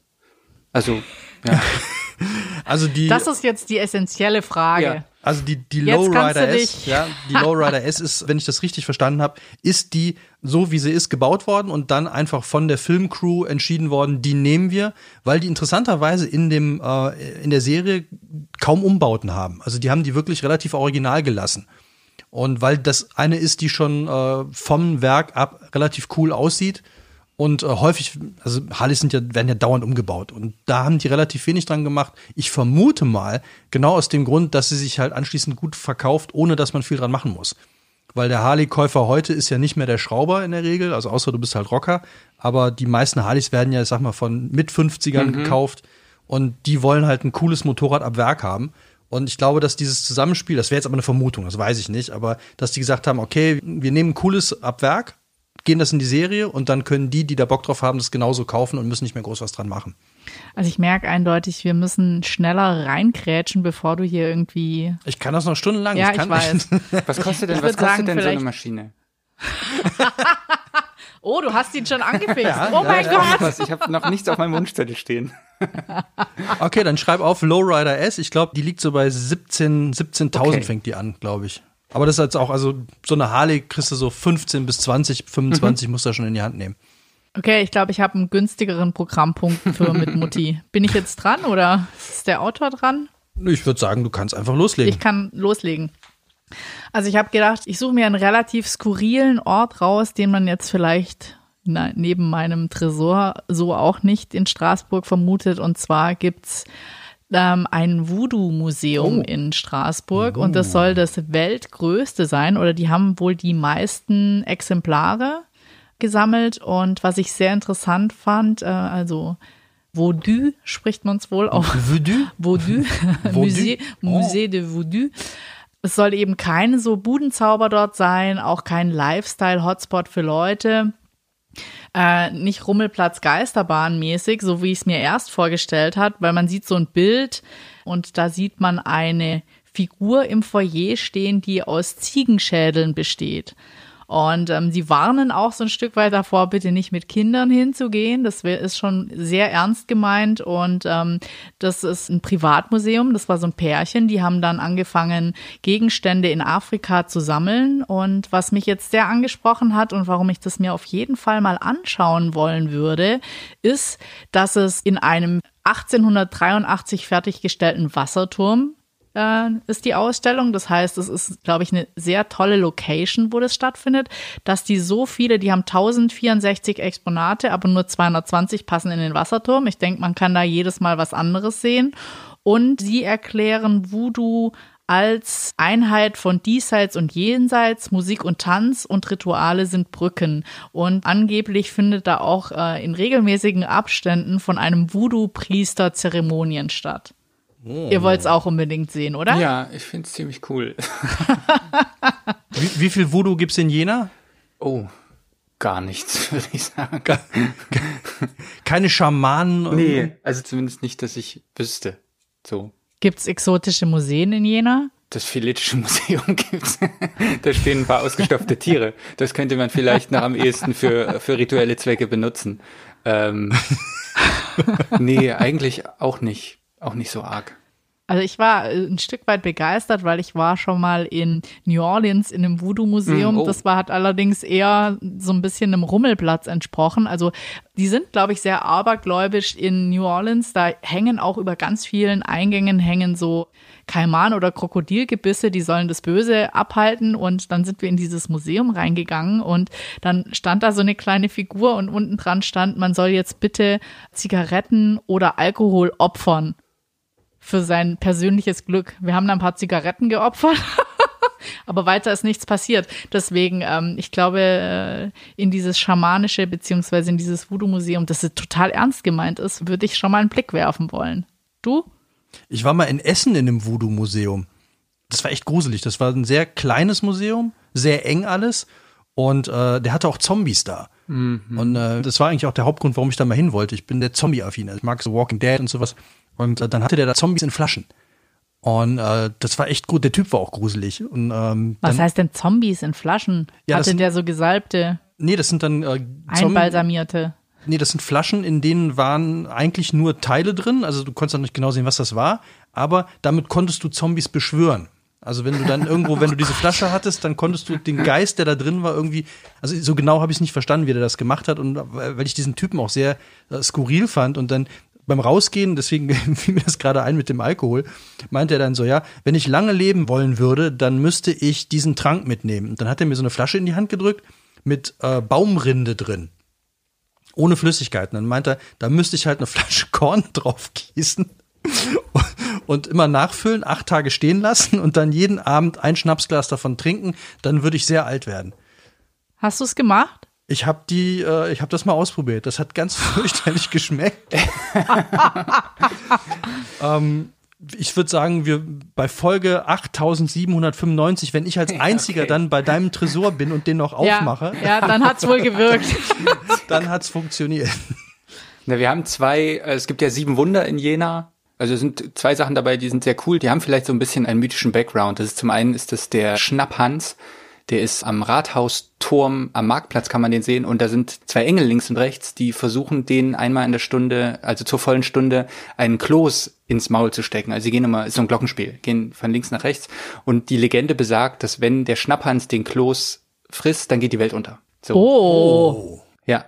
Also, ja. Also die, Das ist jetzt die essentielle Frage. Ja. also die, die Lowrider S, ja, die Lowrider S ist, wenn ich das richtig verstanden habe, ist die so wie sie ist gebaut worden und dann einfach von der Filmcrew entschieden worden, die nehmen wir, weil die interessanterweise in dem äh, in der Serie kaum Umbauten haben. Also die haben die wirklich relativ original gelassen. Und weil das eine ist, die schon äh, vom Werk ab relativ cool aussieht und äh, häufig, also Harleys sind ja, werden ja dauernd umgebaut und da haben die relativ wenig dran gemacht. Ich vermute mal, genau aus dem Grund, dass sie sich halt anschließend gut verkauft, ohne dass man viel dran machen muss. Weil der Harley-Käufer heute ist ja nicht mehr der Schrauber in der Regel, also außer du bist halt Rocker, aber die meisten Harleys werden ja, ich sag mal, von mit 50ern gekauft Und die wollen halt ein cooles Motorrad ab Werk haben. Und ich glaube, dass dieses Zusammenspiel, das wäre jetzt aber eine Vermutung, das weiß ich nicht, aber dass die gesagt haben, okay, wir nehmen ein cooles ab Werk, gehen das in die Serie und dann können die, die da Bock drauf haben, das genauso kaufen und müssen nicht mehr groß was dran machen. Also ich merke eindeutig, wir müssen schneller reinkrätschen, bevor du hier irgendwie. Ich kann das noch stundenlang. Ja, ich, kann ich weiß. Was kostet denn, was kostet sagen, denn so eine Maschine? Oh, du hast ihn schon angefixt. Ja, oh ja, mein ja. Gott. Ich habe noch nichts auf meinem Wunschzettel stehen. Okay, dann schreib auf Lowrider S. Ich glaube, die liegt so bei 17 17.000 Okay. fängt die an, glaube ich. Aber das ist jetzt auch, also so eine Harley kriegst du so 15 bis 20, 25 musst du da schon in die Hand nehmen. Okay, ich glaube, ich habe einen günstigeren Programmpunkt für mit Mutti. Bin ich jetzt dran oder ist der Autor dran? Ich würde sagen, du kannst einfach loslegen. Ich kann loslegen. Also ich habe gedacht, ich suche mir einen relativ skurrilen Ort raus, den man jetzt vielleicht na, neben meinem Tresor so auch nicht in Straßburg vermutet. Und zwar gibt's ähm, ein Voodoo-Museum Oh. in Straßburg und das soll das weltgrößte sein oder die haben wohl die meisten Exemplare gesammelt und was ich sehr interessant fand, äh, also Vaudou spricht man es wohl auch. Voodoo? Vaudou, Vaudou? Musée, Oh. Musée de Vaudou. Es soll eben kein so Budenzauber dort sein, auch kein Lifestyle-Hotspot für Leute. Äh, nicht Rummelplatz Geisterbahn mäßig, so wie ich es mir erst vorgestellt hat, weil man sieht so ein Bild und da sieht man eine Figur im Foyer stehen, die aus Ziegenschädeln besteht. Und ähm, sie warnen auch so ein Stück weit davor, bitte nicht mit Kindern hinzugehen. Das ist schon sehr ernst gemeint. Und ähm, das ist ein Privatmuseum. Das war so ein Pärchen. Die haben dann angefangen, Gegenstände in Afrika zu sammeln. Und was mich jetzt sehr angesprochen hat und warum ich das mir auf jeden Fall mal anschauen wollen würde, ist, dass es in einem 1883 fertiggestellten Wasserturm äh, ist die Ausstellung. Das heißt, es ist, glaube ich, eine sehr tolle Location, wo das stattfindet, dass die so viele, die haben 1064 Exponate, aber nur 220 passen in den Wasserturm. Ich denke, man kann da jedes Mal was anderes sehen. Und sie erklären Voodoo als Einheit von Diesseits und Jenseits, Musik und Tanz und Rituale sind Brücken. Und angeblich findet da auch äh, in regelmäßigen Abständen von einem Voodoo-Priester Zeremonien statt. Ihr wollt es auch unbedingt sehen, oder? Ja, ich finde es ziemlich cool. Wie, wie viel Voodoo gibt's in Jena? Oh, gar nichts, würde ich sagen. Keine Schamanen? Nee, also zumindest nicht, dass ich wüsste. So. Gibt's exotische Museen in Jena? Das Philetische Museum gibt's. da stehen ein paar ausgestopfte Tiere. Das könnte man vielleicht noch am ehesten für, für rituelle Zwecke benutzen. Ähm, nee, eigentlich auch nicht. Auch nicht so arg. Also ich war äh, ein Stück weit begeistert, weil ich war schon mal in New Orleans in einem Voodoo-Museum. Mm, oh. Das war hat allerdings eher so ein bisschen einem Rummelplatz entsprochen. Also die sind, glaube ich, sehr abergläubisch in New Orleans. Da hängen auch über ganz vielen Eingängen hängen so Kaiman oder Krokodilgebisse, die sollen das Böse abhalten. Und dann sind wir in dieses Museum reingegangen und dann stand da so eine kleine Figur und unten dran stand, man soll jetzt bitte Zigaretten oder Alkohol opfern für sein persönliches Glück. Wir haben da ein paar Zigaretten geopfert, aber weiter ist nichts passiert. Deswegen, ähm, ich glaube, äh, in dieses schamanische beziehungsweise in dieses Voodoo-Museum, das ist total ernst gemeint ist, würde ich schon mal einen Blick werfen wollen. Du? Ich war mal in Essen in einem Voodoo-Museum. Das war echt gruselig. Das war ein sehr kleines Museum, sehr eng alles. Und äh, der hatte auch Zombies da. Und äh, das war eigentlich auch der Hauptgrund, warum ich da mal hin wollte. Ich bin der Zombie-Affin. Ich mag so Walking Dead und sowas. Und äh, dann hatte der da Zombies in Flaschen. Und äh, das war echt gut. Der Typ war auch gruselig. Und ähm, Was dann, heißt denn Zombies in Flaschen? Ja, das Hatte sind- der so gesalbte, nee, das sind dann äh, einbalsamierte? Nee, das sind Flaschen, in denen waren eigentlich nur Teile drin. Also du konntest auch nicht genau sehen, was das war. Aber damit konntest du Zombies beschwören. Also wenn du dann irgendwo, wenn du diese Flasche hattest, dann konntest du den Geist, der da drin war, irgendwie, also so genau habe ich es nicht verstanden, wie der das gemacht hat. Und äh, weil ich diesen Typen auch sehr äh, skurril fand und dann beim Rausgehen, deswegen fiel mir das gerade ein mit dem Alkohol, meinte er dann so, ja, wenn ich lange leben wollen würde, dann müsste ich diesen Trank mitnehmen. Und dann hat er mir so eine Flasche in die Hand gedrückt mit äh, Baumrinde drin ohne Flüssigkeiten. Dann meint er, da müsste ich halt eine Flasche Korn drauf gießen und immer nachfüllen, acht Tage stehen lassen und dann jeden Abend ein Schnapsglas davon trinken. Dann würde ich sehr alt werden. Hast du es gemacht? Ich habe die, äh, ich habe das mal ausprobiert. Das hat ganz fürchterlich geschmeckt. ähm, ich würde sagen, wir bei Folge 8795, wenn ich als einziger okay. dann bei deinem Tresor bin und den noch aufmache. Ja, ja dann hat's wohl gewirkt. dann hat's funktioniert. Na, wir haben zwei, äh, es gibt ja sieben Wunder in Jena. Also es sind zwei Sachen dabei, die sind sehr cool. Die haben vielleicht so ein bisschen einen mythischen Background. Das ist zum einen ist das der Schnapphans. Der ist am Rathausturm, am Marktplatz kann man den sehen und da sind zwei Engel links und rechts, die versuchen, den einmal in der Stunde, also zur vollen Stunde, einen Kloß ins Maul zu stecken. Also sie gehen immer, ist so ein Glockenspiel, gehen von links nach rechts und die Legende besagt, dass wenn der Schnapphans den Kloß frisst, dann geht die Welt unter. So. Oh. Ja,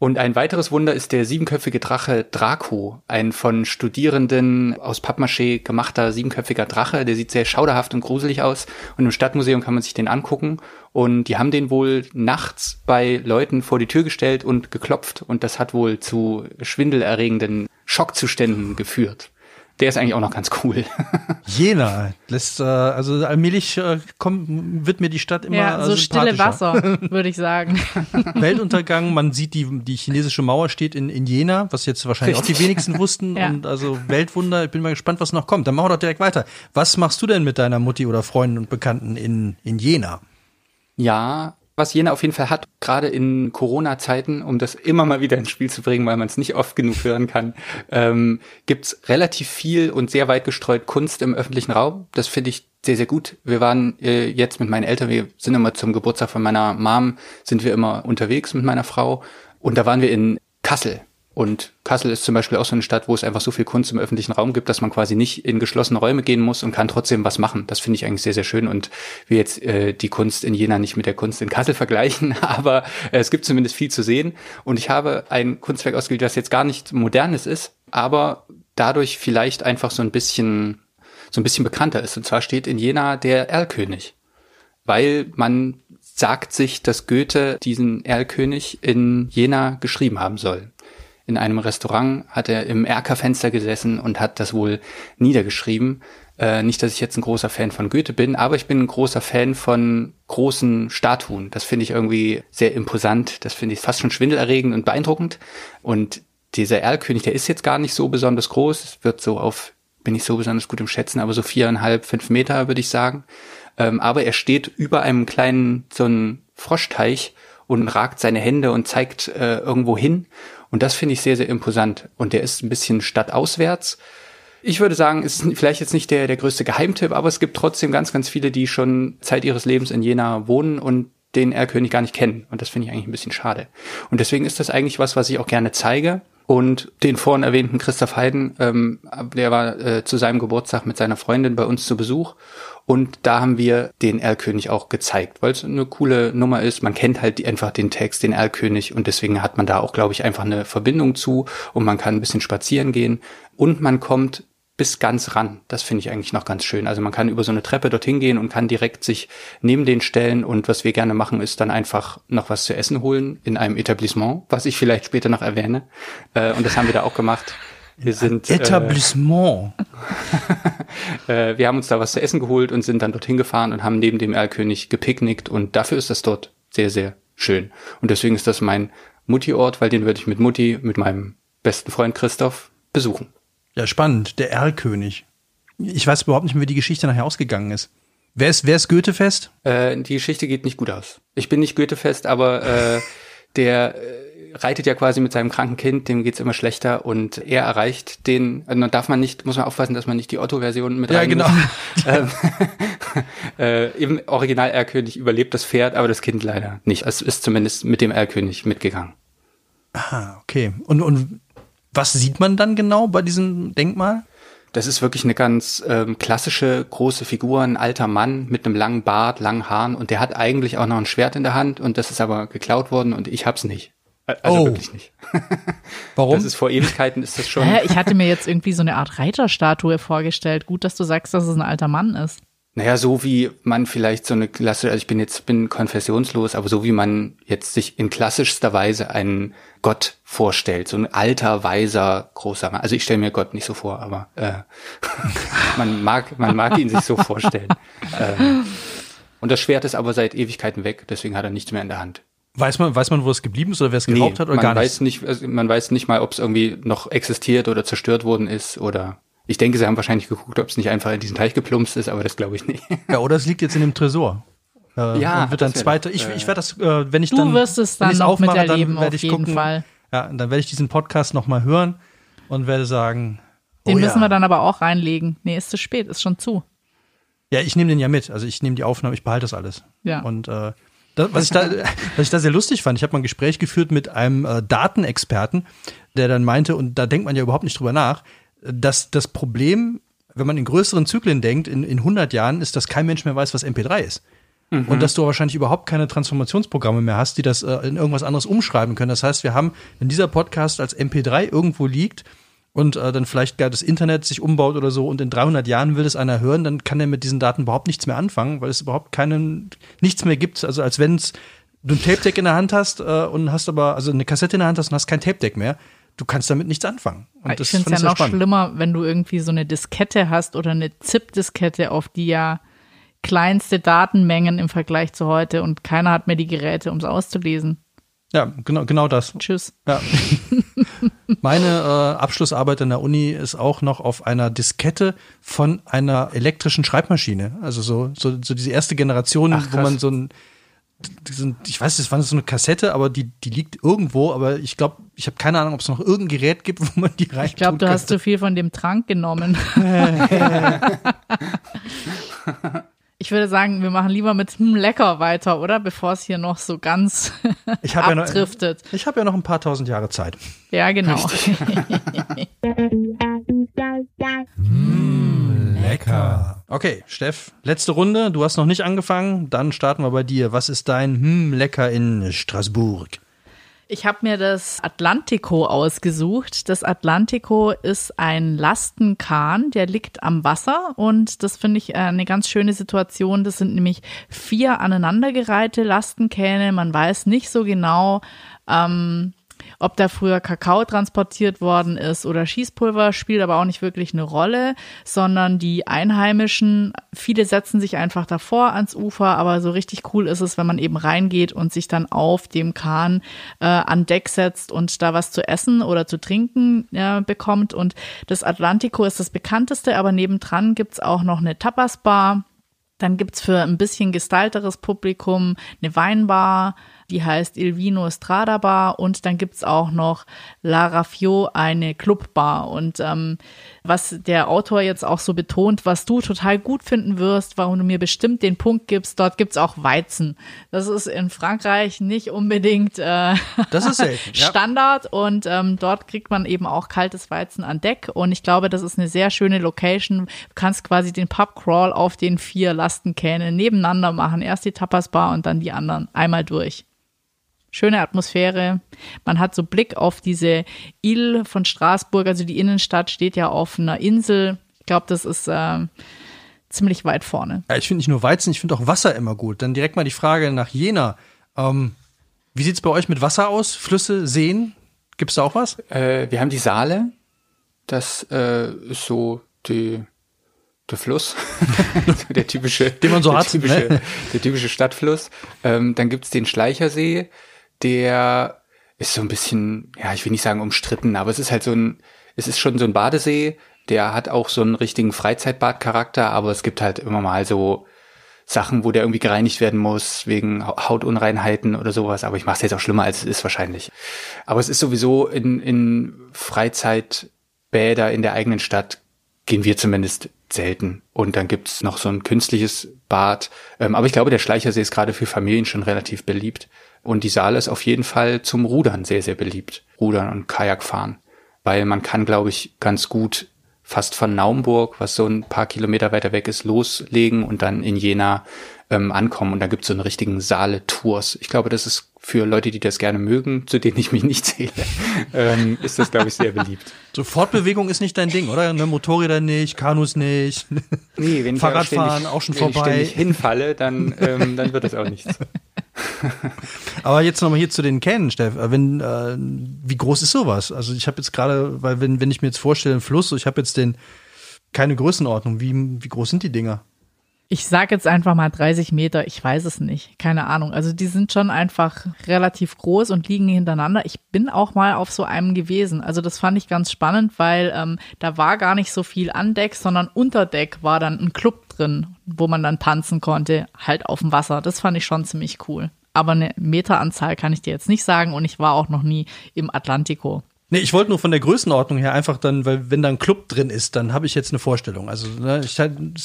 und ein weiteres Wunder ist der siebenköpfige Drache Draco, ein von Studierenden aus Pappmaché gemachter siebenköpfiger Drache. Der sieht sehr schauderhaft und gruselig aus. Und im Stadtmuseum kann man sich den angucken. Und die haben den wohl nachts bei Leuten vor die Tür gestellt und geklopft. Und das hat wohl zu schwindelerregenden Schockzuständen geführt der ist eigentlich auch noch ganz cool. Jena lässt, äh, also allmählich äh, kommt, wird mir die Stadt immer Ja, so stille Wasser, würde ich sagen. Weltuntergang, man sieht die, die chinesische Mauer steht in, in Jena, was jetzt wahrscheinlich Richtig. auch die wenigsten wussten. ja. Und also Weltwunder, ich bin mal gespannt, was noch kommt. Dann machen wir doch direkt weiter. Was machst du denn mit deiner Mutti oder Freunden und Bekannten in, in Jena? Ja, was Jena auf jeden Fall hat, gerade in Corona-Zeiten, um das immer mal wieder ins Spiel zu bringen, weil man es nicht oft genug hören kann, ähm, gibt relativ viel und sehr weit gestreut Kunst im öffentlichen Raum. Das finde ich sehr, sehr gut. Wir waren äh, jetzt mit meinen Eltern, wir sind immer zum Geburtstag von meiner Mom, sind wir immer unterwegs mit meiner Frau. Und da waren wir in Kassel und Kassel ist zum Beispiel auch so eine Stadt, wo es einfach so viel Kunst im öffentlichen Raum gibt, dass man quasi nicht in geschlossene Räume gehen muss und kann trotzdem was machen. Das finde ich eigentlich sehr, sehr schön und wir jetzt äh, die Kunst in Jena nicht mit der Kunst in Kassel vergleichen, aber äh, es gibt zumindest viel zu sehen. Und ich habe ein Kunstwerk ausgewählt, das jetzt gar nicht modernes ist, aber dadurch vielleicht einfach so ein bisschen so ein bisschen bekannter ist. Und zwar steht in Jena der Erlkönig, weil man sagt sich, dass Goethe diesen Erlkönig in Jena geschrieben haben soll in einem Restaurant, hat er im Erkerfenster gesessen und hat das wohl niedergeschrieben. Äh, nicht, dass ich jetzt ein großer Fan von Goethe bin, aber ich bin ein großer Fan von großen Statuen. Das finde ich irgendwie sehr imposant. Das finde ich fast schon schwindelerregend und beeindruckend. Und dieser Erlkönig, der ist jetzt gar nicht so besonders groß. Es wird so auf, bin ich so besonders gut im Schätzen, aber so viereinhalb, fünf Meter, würde ich sagen. Ähm, aber er steht über einem kleinen, so einen Froschteich und ragt seine Hände und zeigt äh, irgendwo hin. Und das finde ich sehr, sehr imposant. Und der ist ein bisschen stadtauswärts. Ich würde sagen, ist vielleicht jetzt nicht der, der größte Geheimtipp, aber es gibt trotzdem ganz, ganz viele, die schon Zeit ihres Lebens in Jena wohnen und den Erlkönig gar nicht kennen. Und das finde ich eigentlich ein bisschen schade. Und deswegen ist das eigentlich was, was ich auch gerne zeige. Und den vorhin erwähnten Christoph Heiden, ähm, der war äh, zu seinem Geburtstag mit seiner Freundin bei uns zu Besuch. Und da haben wir den Erlkönig auch gezeigt, weil es eine coole Nummer ist. Man kennt halt einfach den Text, den Erlkönig. Und deswegen hat man da auch, glaube ich, einfach eine Verbindung zu. Und man kann ein bisschen spazieren gehen. Und man kommt bis ganz ran. Das finde ich eigentlich noch ganz schön. Also man kann über so eine Treppe dorthin gehen und kann direkt sich neben den stellen und was wir gerne machen, ist dann einfach noch was zu essen holen in einem Etablissement, was ich vielleicht später noch erwähne. Äh, und das haben wir da auch gemacht. Wir sind äh, Etablissement. Äh, wir haben uns da was zu essen geholt und sind dann dorthin gefahren und haben neben dem Erlkönig gepicknickt und dafür ist das dort sehr sehr schön. Und deswegen ist das mein Mutti-Ort, weil den würde ich mit Mutti, mit meinem besten Freund Christoph besuchen. Ja, spannend. Der Erlkönig. Ich weiß überhaupt nicht mehr, wie die Geschichte nachher ausgegangen ist. Wer ist, wer ist Goethefest? Äh, die Geschichte geht nicht gut aus. Ich bin nicht Goethefest, aber äh, der äh, reitet ja quasi mit seinem kranken Kind, dem geht's immer schlechter und er erreicht den, also darf man nicht, muss man aufpassen, dass man nicht die Otto-Version mit Ja, genau. ähm, äh, Im Original Erlkönig überlebt das Pferd, aber das Kind leider nicht. Es ist zumindest mit dem Erlkönig mitgegangen. Ah, okay. Und, und was sieht man dann genau bei diesem Denkmal? Das ist wirklich eine ganz ähm, klassische große Figur, ein alter Mann mit einem langen Bart, langen Haaren und der hat eigentlich auch noch ein Schwert in der Hand und das ist aber geklaut worden und ich hab's nicht. Also oh. wirklich nicht. Warum? Das ist vor Ewigkeiten ist das schon. Hä? Ich hatte mir jetzt irgendwie so eine Art Reiterstatue vorgestellt. Gut, dass du sagst, dass es ein alter Mann ist. Naja, so wie man vielleicht so eine Klasse, also ich bin jetzt, bin konfessionslos, aber so wie man jetzt sich in klassischster Weise einen Gott vorstellt, so ein alter, weiser, großer Mann. Also ich stelle mir Gott nicht so vor, aber äh, man mag, man mag ihn sich so vorstellen. Ähm, und das Schwert ist aber seit Ewigkeiten weg, deswegen hat er nichts mehr in der Hand. Weiß man, weiß man, wo es geblieben ist oder wer es geraubt hat oder man gar weiß nicht, also man weiß nicht mal, ob es irgendwie noch existiert oder zerstört worden ist oder ich denke, sie haben wahrscheinlich geguckt, ob es nicht einfach in diesen Teich geplumpst ist, aber das glaube ich nicht. Ja, oder es liegt jetzt in dem Tresor. Äh, Ja, und wird dann zweiter. Ich, ich werde das, äh, wenn ich Du dann. wirst es wenn dann noch aufmache, miterleben, dann werde auf ich jeden gucken, Fall. Ja, dann werde ich diesen Podcast nochmal hören und werde sagen. Den oh müssen ja. wir dann aber auch reinlegen. Nee, ist zu spät, ist schon zu. Ja, ich nehme den ja mit. Also ich nehme die Aufnahme, ich behalte das alles. Ja. Und äh, das, was, ich da, was ich da sehr lustig fand, ich habe mal ein Gespräch geführt mit einem äh, Datenexperten, der dann meinte, und da denkt man ja überhaupt nicht drüber nach, dass das Problem, wenn man in größeren Zyklen denkt, in, in 100 Jahren, ist, dass kein Mensch mehr weiß, was MP3 ist. Und dass du wahrscheinlich überhaupt keine Transformationsprogramme mehr hast, die das äh, in irgendwas anderes umschreiben können. Das heißt, wir haben, wenn dieser Podcast als MP3 irgendwo liegt und äh, dann vielleicht gar das Internet sich umbaut oder so und in 300 Jahren will es einer hören, dann kann er mit diesen Daten überhaupt nichts mehr anfangen, weil es überhaupt keinen, nichts mehr gibt. Also als wenn du ein Tape-Deck in der Hand hast äh, und hast aber, also eine Kassette in der Hand hast und hast kein Tape-Deck mehr. Du kannst damit nichts anfangen. Und ich finde es ja noch spannend. schlimmer, wenn du irgendwie so eine Diskette hast oder eine ZIP-Diskette, auf die ja kleinste Datenmengen im Vergleich zu heute und keiner hat mehr die Geräte, um es auszulesen. Ja, genau, genau das. Tschüss. Ja. Meine äh, Abschlussarbeit an der Uni ist auch noch auf einer Diskette von einer elektrischen Schreibmaschine. Also so, so, so diese erste Generation, Ach, wo man so ein, diesen, ich weiß, das war so eine Kassette, aber die, die liegt irgendwo, aber ich glaube, ich habe keine Ahnung, ob es noch irgendein Gerät gibt, wo man die rein Ich glaube, du hast zu viel von dem Trank genommen. ich würde sagen, wir machen lieber mit hm, lecker weiter, oder? Bevor es hier noch so ganz ich habe ja, noch- abdriftet. ich hab ja noch ein paar tausend Jahre Zeit. Ja, genau. Lecker. Okay, Steff, letzte Runde. Du hast noch nicht angefangen. Dann starten wir bei dir. Was ist dein hm, Lecker in Straßburg? Ich habe mir das Atlantico ausgesucht. Das Atlantico ist ein Lastenkahn, der liegt am Wasser und das finde ich eine ganz schöne Situation. Das sind nämlich vier aneinandergereihte Lastenkähne. Man weiß nicht so genau, ähm, ob da früher Kakao transportiert worden ist oder Schießpulver, spielt aber auch nicht wirklich eine Rolle, sondern die Einheimischen, viele setzen sich einfach davor ans Ufer, aber so richtig cool ist es, wenn man eben reingeht und sich dann auf dem Kahn äh, an Deck setzt und da was zu essen oder zu trinken äh, bekommt. Und das Atlantico ist das bekannteste, aber nebendran gibt's auch noch eine Tapas-Bar. Dann gibt's für ein bisschen gestylteres Publikum eine Weinbar, die heißt Il Vino Strada Bar und dann gibt's auch noch La Raffio, eine Clubbar. Und ähm, was der Autor jetzt auch so betont, was du total gut finden wirst, warum du mir bestimmt den Punkt gibst, dort gibt's auch Weizen. Das ist in Frankreich nicht unbedingt äh, Das ist selten. ja. Standard und ähm, dort kriegt man eben auch kaltes Weizen an Deck und ich glaube, das ist eine sehr schöne Location. Du kannst quasi den Pubcrawl auf den vier Lastenkähnen nebeneinander machen. Erst die Tapasbar und dann die anderen einmal durch. Schöne Atmosphäre. Man hat so Blick auf diese Ile von Straßburg, also die Innenstadt steht ja auf einer Insel. Ich glaube, das ist äh, ziemlich weit vorne. Ja, ich finde nicht nur Weizen, ich finde auch Wasser immer gut. Dann direkt mal die Frage nach Jena. Ähm, wie sieht's bei euch mit Wasser aus? Flüsse, Seen? Gibt's da auch was? Äh, wir haben die Saale. Das äh, ist so die, der Fluss. der typische, Den man so der hat, Typische, ne? Der typische Stadtfluss. Ähm, dann gibt's den Schleichersee, der ist so ein bisschen, ja, ich will nicht sagen umstritten, aber es ist halt so ein, es ist schon so ein Badesee, der hat auch so einen richtigen Freizeitbadcharakter, aber es gibt halt immer mal so Sachen, wo der irgendwie gereinigt werden muss, wegen Ha- Hautunreinheiten oder sowas. Aber ich mache es jetzt auch schlimmer, als es ist wahrscheinlich. Aber es ist sowieso in, in Freizeitbäder in der eigenen Stadt gehen wir zumindest selten. Und dann gibt's noch so ein künstliches Bad. Ähm, aber ich glaube, der Schleichersee ist gerade für Familien schon relativ beliebt. Und die Saale ist auf jeden Fall zum Rudern sehr, sehr beliebt. Rudern und Kajak fahren. Weil man kann, glaube ich, ganz gut fast von Naumburg, was so ein paar Kilometer weiter weg ist, loslegen und dann in Jena ähm, ankommen. Und da gibt's so einen richtigen Saale-Tours. Ich glaube, das ist für Leute, die das gerne mögen, zu denen ich mich nicht zähle, ähm, ist das, glaube ich, sehr beliebt. So Fortbewegung ist nicht dein Ding, oder? Ne, Motorräder nicht, Kanus nicht. Nee, wenn ich Fahrradfahren aber ständig- auch schon wenn vorbei. Ich ständig hinfalle, dann, ähm, dann wird das auch nichts. Aber jetzt nochmal hier zu den Kähnen, Steff. Äh, Wenn, äh, wie groß ist sowas? Also ich habe jetzt gerade, weil wenn, wenn ich mir jetzt vorstelle, ein Fluss, ich habe jetzt den, keine Größenordnung, wie, wie groß sind die Dinger? Ich sage jetzt einfach mal 30 Meter, ich weiß es nicht, keine Ahnung. Also die sind schon einfach relativ groß und liegen hintereinander. Ich bin auch mal auf so einem gewesen. Also das fand ich ganz spannend, weil ähm, da war gar nicht so viel an Deck, sondern unter Deck war dann ein Club drin, wo man dann tanzen konnte, halt auf dem Wasser. Das fand ich schon ziemlich cool. Aber eine Meteranzahl kann ich dir jetzt nicht sagen und ich war auch noch nie im Atlantico. Nee, ich wollte nur von der Größenordnung her einfach dann, weil wenn da ein Club drin ist, dann habe ich jetzt eine Vorstellung. Also ne, es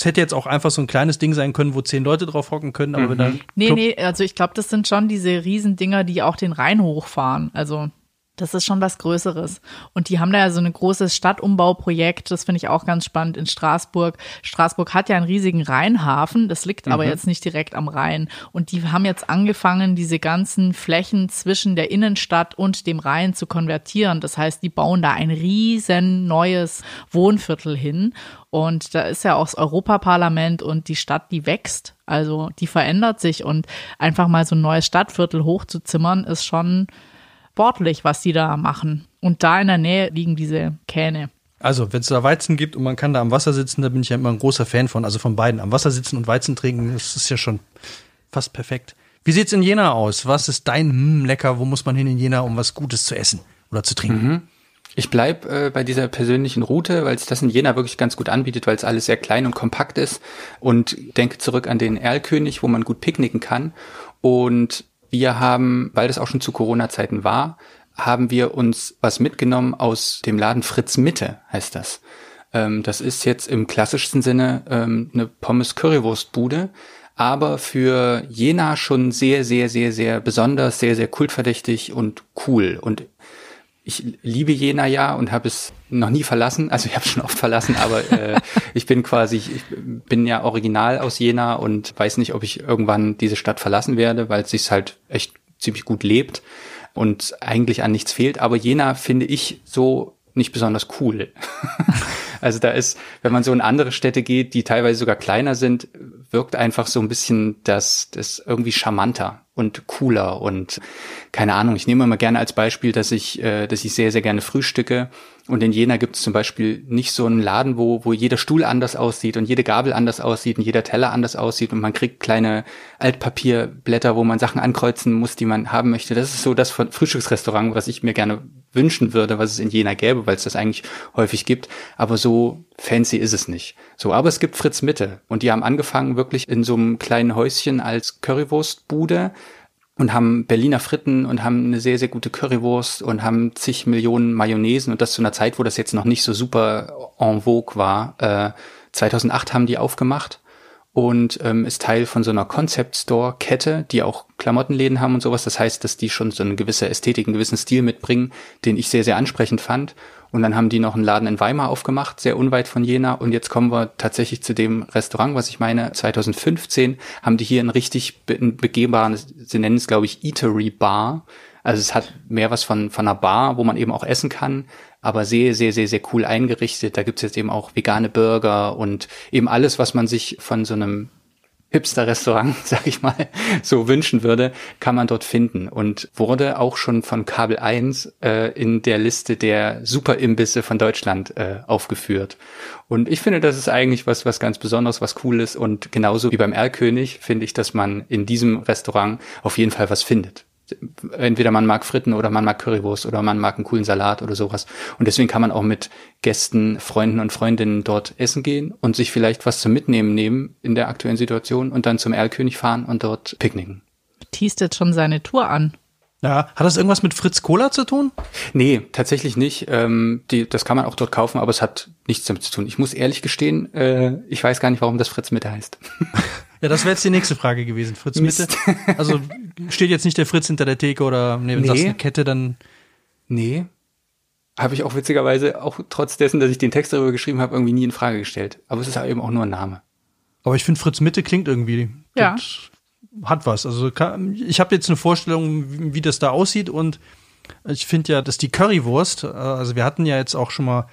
hätte jetzt auch einfach so ein kleines Ding sein können, wo zehn Leute drauf hocken können, aber mhm. wenn da Nee, Club nee, also ich glaube, das sind schon diese Riesendinger, die auch den Rhein hochfahren. Also das ist schon was Größeres. Und die haben da ja so ein großes Stadtumbauprojekt, das finde ich auch ganz spannend in Straßburg. Straßburg hat ja einen riesigen Rheinhafen, das liegt mhm. aber jetzt nicht direkt am Rhein. Und die haben jetzt angefangen, diese ganzen Flächen zwischen der Innenstadt und dem Rhein zu konvertieren. Das heißt, die bauen da ein riesen neues Wohnviertel hin. Und da ist ja auch das Europaparlament und die Stadt, die wächst. Also die verändert sich und einfach mal so ein neues Stadtviertel hochzuzimmern, ist schon sportlich, was die da machen. Und da in der Nähe liegen diese Kähne. Also, wenn es da Weizen gibt und man kann da am Wasser sitzen, da bin ich ja immer ein großer Fan von. Also von beiden. Am Wasser sitzen und Weizen trinken, das ist ja schon fast perfekt. Wie sieht's in Jena aus? Was ist dein hm, lecker? Wo muss man hin in Jena, um was Gutes zu essen oder zu trinken? Mhm. Ich bleib äh, bei dieser persönlichen Route, weil es das in Jena wirklich ganz gut anbietet, weil es alles sehr klein und kompakt ist. Und denke zurück an den Erlkönig, wo man gut picknicken kann. Und wir haben, weil das auch schon zu Corona-Zeiten war, haben wir uns was mitgenommen aus dem Laden Fritz Mitte, heißt das. Ähm, das ist jetzt im klassischsten Sinne ähm, eine Pommes-Currywurst-Bude, aber für Jena schon sehr, sehr, sehr, sehr besonders, sehr, sehr kultverdächtig und cool. Und ich liebe Jena ja und habe es noch nie verlassen. Also ich habe schon oft verlassen, aber äh, ich bin quasi, ich bin ja original aus Jena und weiß nicht, ob ich irgendwann diese Stadt verlassen werde, weil es sich halt echt ziemlich gut lebt und eigentlich an nichts fehlt. Aber Jena finde ich so nicht besonders cool. also da ist, wenn man so in andere Städte geht, die teilweise sogar kleiner sind, wirkt einfach so ein bisschen das, das irgendwie charmanter und cooler und keine Ahnung. Ich nehme immer gerne als Beispiel, dass ich, äh, dass ich sehr, sehr gerne frühstücke. Und in Jena gibt es zum Beispiel nicht so einen Laden, wo, wo jeder Stuhl anders aussieht und jede Gabel anders aussieht und jeder Teller anders aussieht und man kriegt kleine Altpapierblätter, wo man Sachen ankreuzen muss, die man haben möchte. Das ist so das Frühstücksrestaurant, was ich mir gerne wünschen würde, was es in Jena gäbe, weil es das eigentlich häufig gibt. Aber so fancy ist es nicht. So, aber es gibt Fritz Mitte und die haben angefangen wirklich in so einem kleinen Häuschen als Currywurstbude und haben Berliner Fritten und haben eine sehr, sehr gute Currywurst und haben zig Millionen Mayonnaise und das zu einer Zeit, wo das jetzt noch nicht so super en vogue war. Äh, 2008 haben die aufgemacht und ähm, ist Teil von so einer Concept Store Kette, die auch Klamottenläden haben und sowas. Das heißt, dass die schon so eine gewisse Ästhetik, einen gewissen Stil mitbringen, den ich sehr, sehr ansprechend fand. Und dann haben die noch einen Laden in Weimar aufgemacht, sehr unweit von Jena. Und jetzt kommen wir tatsächlich zu dem Restaurant, was ich meine. 2015 haben die hier ein richtig ein begehbares, sie nennen es, glaube ich, Eatery Bar. Also es hat mehr was von, von einer Bar, wo man eben auch essen kann, aber sehr, sehr, sehr, sehr cool eingerichtet. Da gibt's jetzt eben auch vegane Burger und eben alles, was man sich von so einem Hipster-Restaurant, sag ich mal, so wünschen würde, kann man dort finden und wurde auch schon von Kabel 1 äh, in der Liste der Super-Imbisse von Deutschland äh, aufgeführt. Und ich finde, das ist eigentlich was, was ganz Besonderes, was cool ist und genauso wie beim Erlkönig finde ich, dass man in diesem Restaurant auf jeden Fall was findet entweder man mag Fritten oder man mag Currywurst oder man mag einen coolen Salat oder sowas. Und deswegen kann man auch mit Gästen, Freunden und Freundinnen dort essen gehen und sich vielleicht was zum Mitnehmen nehmen in der aktuellen Situation und dann zum Erlkönig fahren und dort picknicken. Teast jetzt schon seine Tour an. Ja, hat das irgendwas mit Fritz Cola zu tun? Nee, tatsächlich nicht. Ähm, die, das kann man auch dort kaufen, aber es hat nichts damit zu tun. Ich muss ehrlich gestehen, äh, ich weiß gar nicht, warum das Fritz Mitte heißt. Ja, das wäre jetzt die nächste Frage gewesen. Fritz Mitte. Also steht jetzt nicht der Fritz hinter der Theke oder nee, wenn nee. eine Kette, dann. Nee. Habe ich auch witzigerweise, auch trotz dessen, dass ich den Text darüber geschrieben habe, irgendwie nie in Frage gestellt. Aber es ist eben auch nur ein Name. Aber ich finde, Fritz Mitte klingt irgendwie. Ja. Hat was. Also ich habe jetzt eine Vorstellung, wie das da aussieht und ich finde ja, dass die Currywurst, äh, also wir hatten ja jetzt auch schon mal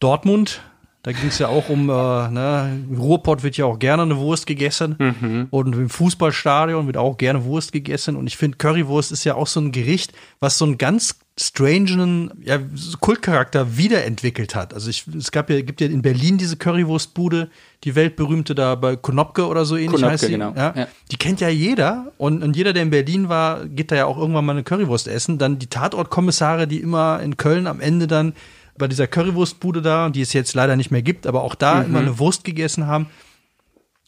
Dortmund, da ging es ja auch um, äh, ne, im Ruhrpott wird ja auch gerne eine Wurst gegessen. Mhm. Und im Fußballstadion wird auch gerne Wurst gegessen. Und ich finde, Currywurst ist ja auch so ein Gericht, was so ein ganz strangen ja, Kultcharakter wiederentwickelt hat. Also ich, es gab ja, gibt ja in Berlin diese Currywurstbude, die weltberühmte da bei Konopke oder so ähnlich Konopke, heißt die. genau. Ja, Ja. Die kennt ja jeder und, und jeder, der in Berlin war, geht da ja auch irgendwann mal eine Currywurst essen. Dann die Tatortkommissare, die immer in Köln am Ende dann bei dieser Currywurstbude da, die es jetzt leider nicht mehr gibt, aber auch da immer eine Wurst gegessen haben.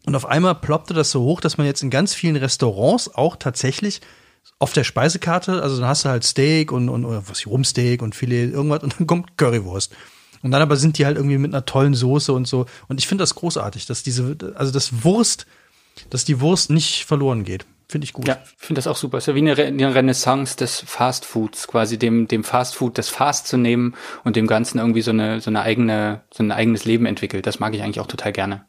Und auf einmal ploppte das so hoch, dass man jetzt in ganz vielen Restaurants auch tatsächlich auf der Speisekarte, also dann hast du halt Steak und, und oder was Rumsteak und Filet, irgendwas und dann kommt Currywurst. Und dann aber sind die halt irgendwie mit einer tollen Soße und so. Und ich finde das großartig, dass diese, also das Wurst, dass die Wurst nicht verloren geht. Finde ich gut. Ja, ich finde das auch super. Es ist ja wie eine, Re eine Renaissance des Fast Foods, quasi dem, dem Fast Food das Fast zu nehmen und dem Ganzen irgendwie so eine, so eine eigene, so ein eigenes Leben entwickelt. Das mag ich eigentlich auch total gerne.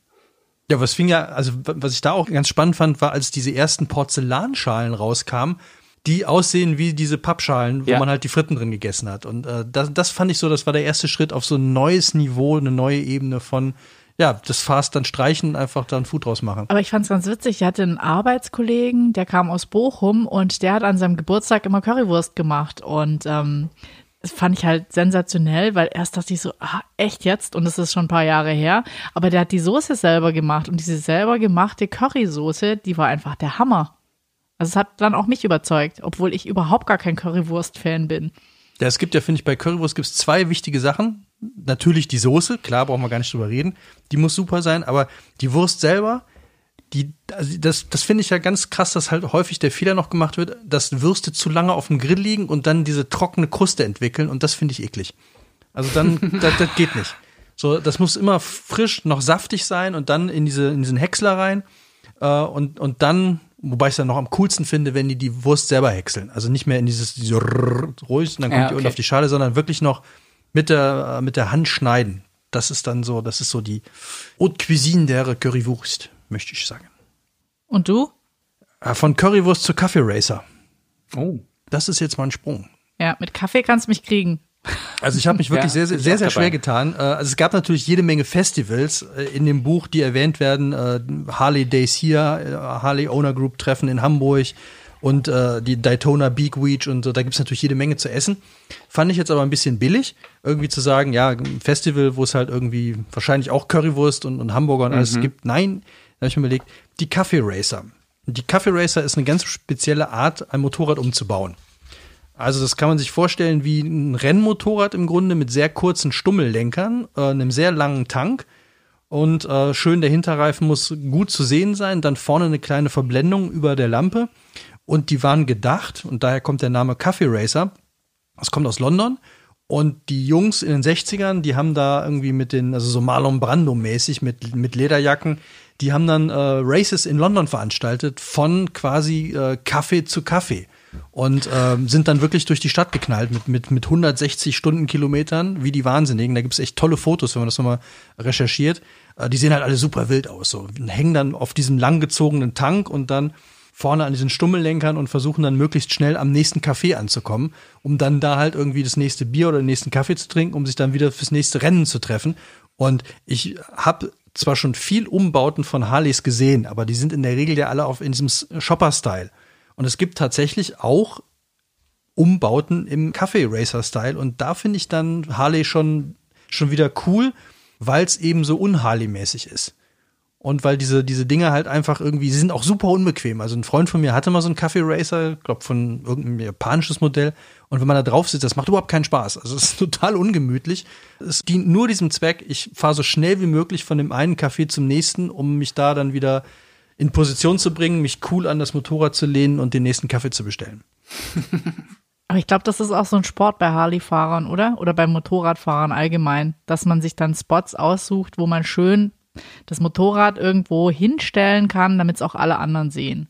Ja, was fing ja, also was ich da auch ganz spannend fand, war, als diese ersten Porzellanschalen rauskamen, die aussehen wie diese Pappschalen, wo Ja. man halt die Fritten drin gegessen hat. Und äh, das, das fand ich so, das war der erste Schritt auf so ein neues Niveau, eine neue Ebene von, ja, das Fast dann streichen, einfach dann Food draus machen. Aber ich fand es ganz witzig. Ich hatte einen Arbeitskollegen, der kam aus Bochum und der hat an seinem Geburtstag immer Currywurst gemacht. Und ähm, das fand ich halt sensationell, weil erst dachte ich so, ah, echt jetzt? Und es ist schon ein paar Jahre her. Aber der hat die Soße selber gemacht und diese selber gemachte Currysoße, die war einfach der Hammer. Also es hat dann auch mich überzeugt, obwohl ich überhaupt gar kein Currywurst-Fan bin. Ja, es gibt ja, finde ich, bei Currywurst gibt es zwei wichtige Sachen. Natürlich die Soße, klar, brauchen wir gar nicht drüber reden. Die muss super sein, aber die Wurst selber, die, also das, das finde ich ja ganz krass, dass halt häufig der Fehler noch gemacht wird, dass Würste zu lange auf dem Grill liegen und dann diese trockene Kruste entwickeln und das finde ich eklig. Also dann, das, das geht nicht. So, das muss immer frisch, noch saftig sein und dann in diese, in diesen Häcksler rein äh, und, und dann, wobei ich es dann noch am coolsten finde, wenn die die Wurst selber häckseln. Also nicht mehr in dieses, diese ruhig und dann kommt Ja, die unten okay. auf die Schale, sondern wirklich noch mit der, äh, mit der Hand schneiden. Das ist dann so, das ist so die Haute Cuisine der Currywurst, möchte ich sagen. Und du? Äh, Von Currywurst zu Kaffee Racer. Oh. Das ist jetzt mal ein Sprung. Ja, mit Kaffee kannst du mich kriegen. Also ich habe mich wirklich Ja, sehr, sehr, sehr, sehr schwer getan. Äh, Also es gab natürlich jede Menge Festivals in dem Buch, die erwähnt werden. Harley Days hier, Harley Owner Group Treffen in Hamburg und äh, die Daytona Beak Week und so. Da gibt's natürlich jede Menge zu essen. Fand ich jetzt aber ein bisschen billig, irgendwie zu sagen, ja, ein Festival, wo es halt irgendwie wahrscheinlich auch Currywurst und, und Hamburger und alles gibt. Nein, da habe ich mir überlegt, die Kaffee Racer. Die Kaffee Racer ist eine ganz spezielle Art, ein Motorrad umzubauen. Also das kann man sich vorstellen wie ein Rennmotorrad im Grunde mit sehr kurzen Stummellenkern, äh, einem sehr langen Tank und äh, schön der Hinterreifen muss gut zu sehen sein, dann vorne eine kleine Verblendung über der Lampe und die waren gedacht und daher kommt der Name Coffee Racer. Das kommt aus London und die Jungs in den 60ern, die haben da irgendwie mit den, also so Marlon Brando mäßig mit, mit Lederjacken, die haben dann äh, Races in London veranstaltet von quasi äh, Kaffee zu Kaffee und ähm, sind dann wirklich durch die Stadt geknallt mit, mit, mit 160 Stundenkilometern, wie die Wahnsinnigen. Da gibt's echt tolle Fotos, wenn man das nochmal recherchiert. Äh, die sehen halt alle super wild aus. So. Hängen dann auf diesem langgezogenen Tank und dann vorne an diesen Stummellenkern und versuchen dann möglichst schnell am nächsten Café anzukommen, um dann da halt irgendwie das nächste Bier oder den nächsten Kaffee zu trinken, um sich dann wieder fürs nächste Rennen zu treffen. Und ich habe zwar schon viel Umbauten von Harleys gesehen, aber die sind in der Regel ja alle auf in diesem Shopper-Style. Und es gibt tatsächlich auch Umbauten im Kaffee Racer Style und da finde ich dann Harley schon schon wieder cool, weil es eben so unharley-mäßig ist. Und weil diese, diese Dinger halt einfach irgendwie, sie sind auch super unbequem. Also ein Freund von mir hatte mal so einen Kaffee Racer, glaub von irgendeinem japanisches Modell. Und wenn man da drauf sitzt, das macht überhaupt keinen Spaß. Also es ist total ungemütlich. Es dient nur diesem Zweck, ich fahre so schnell wie möglich von dem einen Café zum nächsten, um mich da dann wieder in Position zu bringen, mich cool an das Motorrad zu lehnen und den nächsten Kaffee zu bestellen. Aber ich glaube, das ist auch so ein Sport bei Harley-Fahrern, oder? Oder bei Motorradfahrern allgemein, dass man sich dann Spots aussucht, wo man schön das Motorrad irgendwo hinstellen kann, damit es auch alle anderen sehen.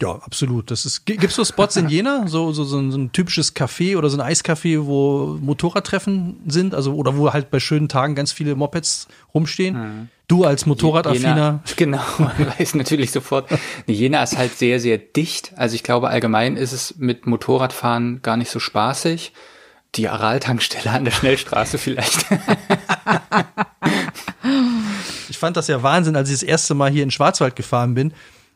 Ja, absolut. Das ist, gi- gibt's so Spots in Jena, so, so, so, ein, so ein typisches Café oder so ein Eiscafé, wo Motorradtreffen sind, also, oder wo halt bei schönen Tagen ganz viele Mopeds rumstehen. Du als Motorradaffiner. Jena, genau, weiß natürlich sofort. Nee, Jena ist halt sehr, sehr dicht. Also ich glaube, allgemein ist es mit Motorradfahren gar nicht so spaßig. Die Aral-Tankstelle an der Schnellstraße vielleicht. Ich fand das ja Wahnsinn, als ich das erste Mal hier in Schwarzwald gefahren bin,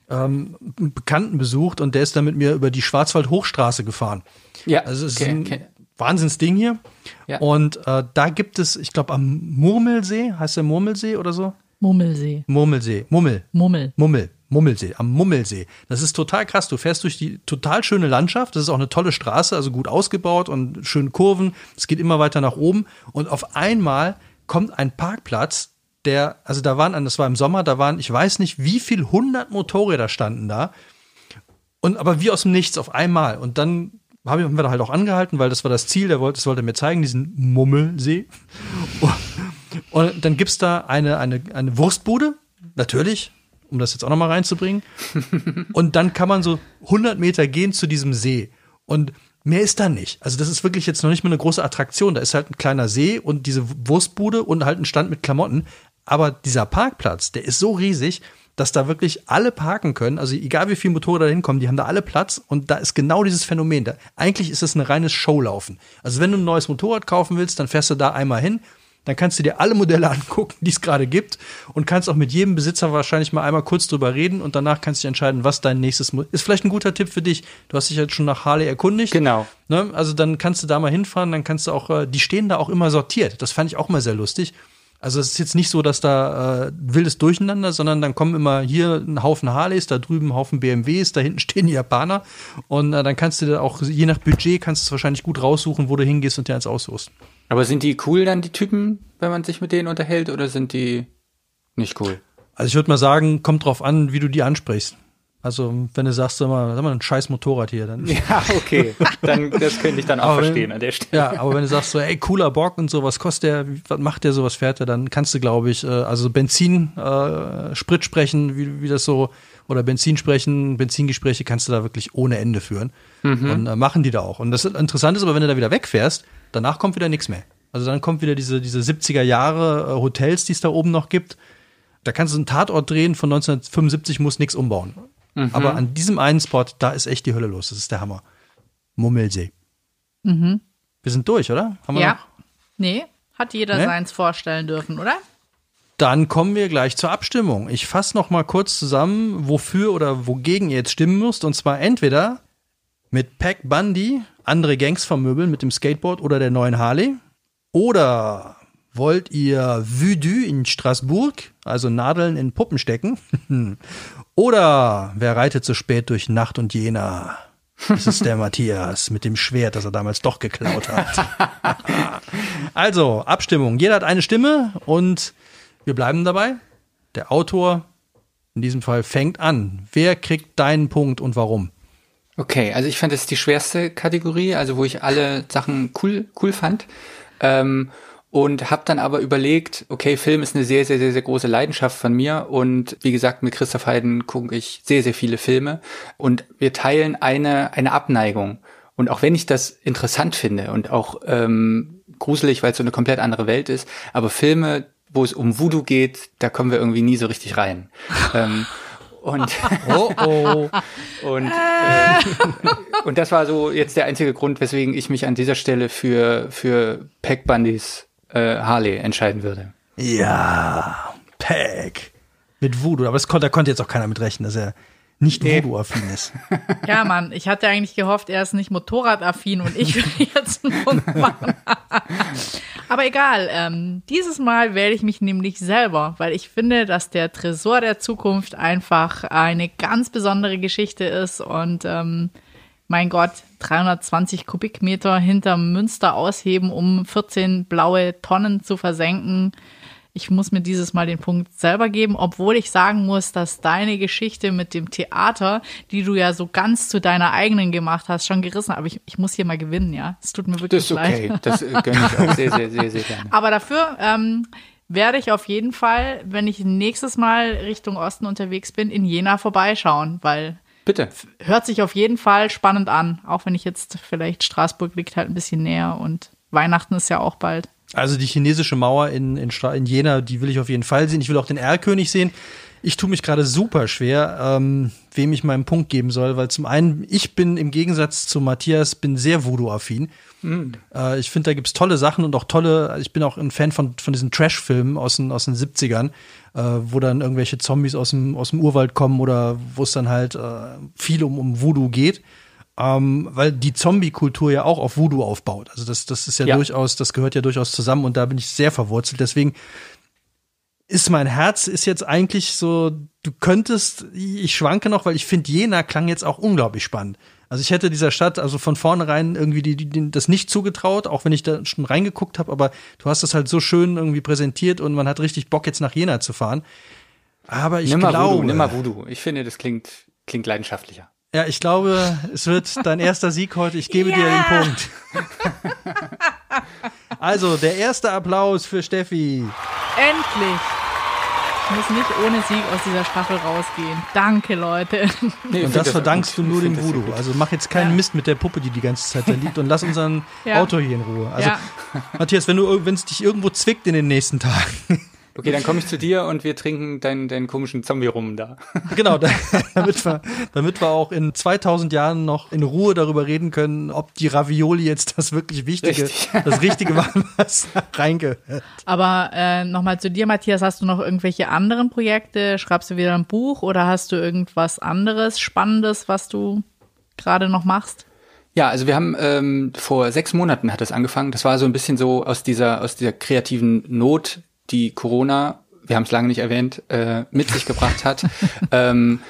ähm, einen Bekannten besucht und der ist dann mit mir über die Schwarzwald-Hochstraße gefahren. ja, Also es okay, ist ein, okay. Wahnsinnsding hier. Ja. Und äh, da gibt es, ich glaube, am Murmelsee, heißt der Murmelsee oder so? Mummelsee. Murmelsee, Mummel. Mummel. Mummel, Mummelsee, am Mummelsee. Das ist total krass. Du fährst durch die total schöne Landschaft. Das ist auch eine tolle Straße, also gut ausgebaut und schöne Kurven. Es geht immer weiter nach oben. Und auf einmal kommt ein Parkplatz, der, also da waren, das war im Sommer, da waren, ich weiß nicht, wie viel hundert Motorräder standen da. Und aber wie aus dem Nichts auf einmal. Und dann haben wir da halt auch angehalten, weil das war das Ziel, der wollte, das wollte er mir zeigen, diesen Mummelsee. Und dann gibt's da eine, eine, eine Wurstbude, natürlich, um das jetzt auch nochmal reinzubringen. Und dann kann man so 100 Meter gehen zu diesem See. Und mehr ist da nicht. Also das ist wirklich jetzt noch nicht mal eine große Attraktion. Da ist halt ein kleiner See und diese Wurstbude und halt ein Stand mit Klamotten. Aber dieser Parkplatz, der ist so riesig, dass da wirklich alle parken können. Also egal wie viele Motorräder da hinkommen, die haben da alle Platz. Und da ist genau dieses Phänomen. Da, eigentlich ist es ein reines Showlaufen. Also wenn du ein neues Motorrad kaufen willst, dann fährst du da einmal hin, dann kannst du dir alle Modelle angucken, die es gerade gibt und kannst auch mit jedem Besitzer wahrscheinlich mal einmal kurz drüber reden und danach kannst du dich entscheiden, was dein nächstes Mo ist. Vielleicht ein guter Tipp für dich. Du hast dich jetzt schon nach Harley erkundigt. Genau. Ne? Also dann kannst du da mal hinfahren, dann kannst du auch, äh, die stehen da auch immer sortiert. Das fand ich auch mal sehr lustig. Also es ist jetzt nicht so, dass da äh, wildes Durcheinander, sondern dann kommen immer hier ein Haufen Harleys, da drüben ein Haufen BMWs, da hinten stehen die Japaner und äh, dann kannst du da auch, je nach Budget, kannst du es wahrscheinlich gut raussuchen, wo du hingehst und dir eins aussuchst. Aber sind die cool dann, die Typen, wenn man sich mit denen unterhält, oder sind die nicht cool? Also ich würde mal sagen, kommt drauf an, wie du die ansprichst. Also wenn du sagst, sag mal, sag mal ein scheiß Motorrad hier, dann. Ja, okay. Dann, das könnte ich dann auch wenn- verstehen an der Stelle. Ja, aber wenn du sagst so, ey, cooler Bock und so, was kostet der, was macht der, so was fährt der, dann kannst du, glaube ich, äh, also Benzin, äh, Sprit sprechen, wie, wie das so, oder Benzin sprechen, Benzingespräche kannst du da wirklich ohne Ende führen. Und äh, machen die da auch. Und das Interessante ist aber, wenn du da wieder wegfährst, danach kommt wieder nichts mehr. Also dann kommt wieder diese, diese 70er Jahre äh, Hotels, die es da oben noch gibt. Da kannst du einen Tatort drehen, von 1975 muss nichts umbauen. Aber an diesem einen Spot, da ist echt die Hölle los. Das ist der Hammer. Mummelsee. Wir sind durch, oder? Haben wir Ja. noch? Nee, hat jeder Ne? seins vorstellen dürfen, oder? Dann kommen wir gleich zur Abstimmung. Ich fasse noch mal kurz zusammen, wofür oder wogegen ihr jetzt stimmen müsst. Und zwar entweder mit Pack Bundy andere Gangs vermöbeln mit dem Skateboard oder der neuen Harley. Oder wollt ihr Voodoo in Straßburg, also Nadeln in Puppen stecken? oder wer reitet so spät durch Nacht und Jena? Das ist der Matthias mit dem Schwert, das er damals doch geklaut hat. also, Abstimmung. Jeder hat eine Stimme und wir bleiben dabei. Der Autor in diesem Fall fängt an. Wer kriegt deinen Punkt und warum? Okay, also ich fand das ist die schwerste Kategorie, also wo ich alle Sachen cool, cool fand. Ähm, und habe dann aber überlegt, okay, Film ist eine sehr, sehr, sehr, sehr große Leidenschaft von mir. Und wie gesagt, mit Christoph Heiden gucke ich sehr, sehr viele Filme. Und wir teilen eine, eine Abneigung. Und auch wenn ich das interessant finde und auch ähm, gruselig, weil es so eine komplett andere Welt ist, aber Filme, wo es um Voodoo geht, da kommen wir irgendwie nie so richtig rein. ähm, und Oh oh. und, äh, und das war so jetzt der einzige Grund, weswegen ich mich an dieser Stelle für, für Pack Bundys äh, Harley entscheiden würde. ja, Pack. Mit Voodoo. Aber das konnte, da konnte jetzt auch keiner mit rechnen, dass er nicht Nee. Voodoo-affin ist. Ja, Mann, ich hatte eigentlich gehofft, er ist nicht motorradaffin und ich will jetzt einen Punkt machen. Aber egal, ähm, dieses Mal wähle ich mich nämlich selber, weil ich finde, dass der Tresor der Zukunft einfach eine ganz besondere Geschichte ist und ähm, mein Gott, 320 Kubikmeter hinterm Münster ausheben, um 14 blaue Tonnen zu versenken. Ich muss mir dieses Mal den Punkt selber geben, obwohl ich sagen muss, dass deine Geschichte mit dem Theater, die du ja so ganz zu deiner eigenen gemacht hast, schon gerissen hat. Aber ich, ich muss hier mal gewinnen, ja. Es tut mir wirklich Das ist okay. leid. Das äh, gönne ich auch sehr, sehr, sehr, sehr gerne. Aber dafür ähm, werde ich auf jeden Fall, wenn ich nächstes Mal Richtung Osten unterwegs bin, in Jena vorbeischauen, weil Bitte. hört sich auf jeden Fall spannend an. Auch wenn ich jetzt vielleicht Straßburg liegt halt ein bisschen näher und Weihnachten ist ja auch bald. Also die chinesische Mauer in, in, in Jena, die will ich auf jeden Fall sehen. Ich will auch den Erlkönig sehen. Ich tue mich gerade super schwer, ähm, wem ich meinen Punkt geben soll, weil zum einen, ich bin im Gegensatz zu Matthias, bin sehr Voodoo-affin. Äh, ich finde, da gibt's tolle Sachen und auch tolle, ich bin auch ein Fan von, von diesen Trash-Filmen aus den, aus den 70ern, äh, wo dann irgendwelche Zombies aus dem, aus dem Urwald kommen oder wo es dann halt äh, viel um, um Voodoo geht. ähm, weil die Zombie-Kultur ja auch auf Voodoo aufbaut. Also das, das ist ja, Ja. durchaus, das gehört ja durchaus zusammen und da bin ich sehr verwurzelt. Deswegen ist mein Herz ist jetzt eigentlich so, du könntest, ich schwanke noch, weil ich finde, Jena klang jetzt auch unglaublich spannend. Also ich hätte dieser Stadt also von vornherein irgendwie die, die, das nicht zugetraut, auch wenn ich da schon reingeguckt habe, aber du hast das halt so schön irgendwie präsentiert und man hat richtig Bock jetzt nach Jena zu fahren. Aber ich nimm mal glaube, Voodoo, nimm mal Voodoo. Ich finde, das klingt, klingt leidenschaftlicher. ja, ich glaube, es wird dein erster Sieg heute. Ich gebe dir den Punkt. also, der erste Applaus für Steffi. Endlich! Ich muss nicht ohne Sieg aus dieser Staffel rausgehen. Danke, Leute. Nee, Und das verdankst gut. du nur dem Voodoo. Also mach jetzt keinen Ja. Mist mit der Puppe, die die ganze Zeit da liegt und lass unseren Ja. Autor hier in Ruhe. Also, Ja. Matthias, wenn du, wenn es dich irgendwo zwickt in den nächsten Tagen, Okay, dann komme ich zu dir und wir trinken deinen, deinen komischen Zombie rum da. genau, da, damit wir, damit wir auch in 2000 Jahren noch in Ruhe darüber reden können, ob die Ravioli jetzt das wirklich Wichtige, Richtig. das Richtige war, was da reingehört. Aber äh, nochmal zu dir, Matthias, hast du noch irgendwelche anderen Projekte? Schreibst du wieder ein Buch oder hast du irgendwas anderes Spannendes, was du gerade noch machst? Ja, also wir haben ähm, vor sechs Monaten hat das angefangen. Das war so ein bisschen so aus dieser aus dieser kreativen Not, die Corona, wir haben es lange nicht erwähnt, äh, mit sich gebracht hat. ähm,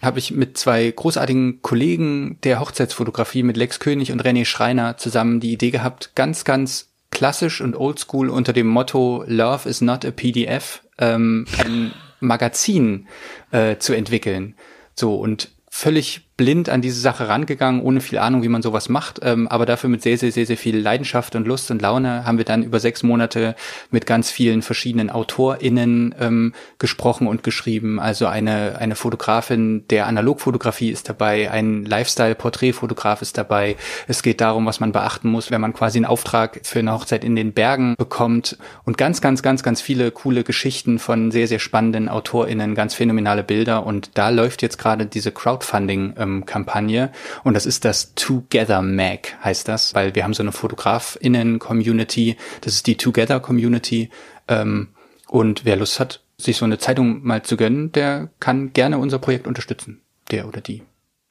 habe ich mit zwei großartigen Kollegen der Hochzeitsfotografie, mit Lex König und René Schreiner zusammen die Idee gehabt, ganz, ganz klassisch und oldschool unter dem Motto Love is not a PDF ähm, ein Magazin äh, zu entwickeln. So und völlig blind an diese Sache rangegangen, ohne viel Ahnung, wie man sowas macht, ähm, aber dafür mit sehr, sehr, sehr, sehr viel Leidenschaft und Lust und Laune haben wir dann über sechs Monate mit ganz vielen verschiedenen AutorInnen ähm, gesprochen und geschrieben. Also eine, eine Fotografin der Analogfotografie ist dabei, ein Lifestyle-Porträtfotograf ist dabei. Es geht darum, was man beachten muss, wenn man quasi einen Auftrag für eine Hochzeit in den Bergen bekommt und ganz, ganz, ganz, ganz viele coole Geschichten von sehr, sehr spannenden AutorInnen, ganz phänomenale Bilder und da läuft jetzt gerade diese Crowdfunding-Kampagne und das ist das Together Mag, heißt das, weil wir haben so eine FotografInnen-Community, das ist die Together Community. Ähm, und wer Lust hat, sich so eine Zeitung mal zu gönnen, der kann gerne unser Projekt unterstützen, der oder die.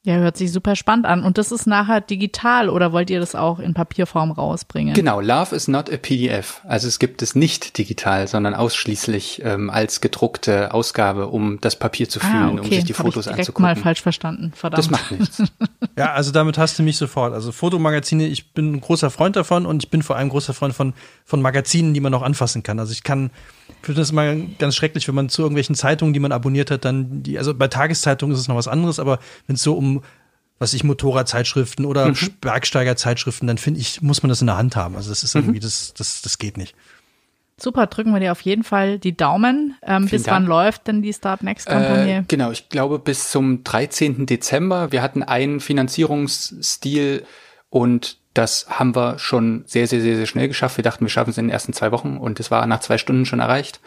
Ja, hört sich super spannend an. Und das ist nachher digital oder wollt ihr das auch in Papierform rausbringen? Genau, Love is not a PDF. Also es gibt es nicht digital, sondern ausschließlich ähm, als gedruckte Ausgabe, um das Papier zu fühlen, ah, um okay. sich die Hab Fotos ich direkt anzugucken. mal falsch verstanden. Verdammt. das macht nichts. Ja, also damit hast du mich sofort. Also Fotomagazine, ich bin ein großer Freund davon und ich bin vor allem großer Freund von, von Magazinen, die man auch anfassen kann. Also ich kann, finde das immer ganz schrecklich, wenn man zu irgendwelchen Zeitungen, die man abonniert hat, dann die, also bei Tageszeitungen ist es noch was anderes, aber wenn es so um was ich Motorradzeitschriften oder Mhm. Bergsteigerzeitschriften, dann finde ich, muss man das in der Hand haben. Also das Mhm. ist irgendwie, das, das, das geht nicht. Super, drücken wir dir auf jeden Fall die Daumen. Ähm, bis Dank. wann läuft denn die Start Next Kampagne? Äh, genau, ich glaube bis zum 13. Dezember. Wir hatten einen Finanzierungsstil und das haben wir schon sehr, sehr, sehr, sehr schnell geschafft. Wir dachten, wir schaffen es in den ersten zwei Wochen und es war nach zwei Stunden schon erreicht.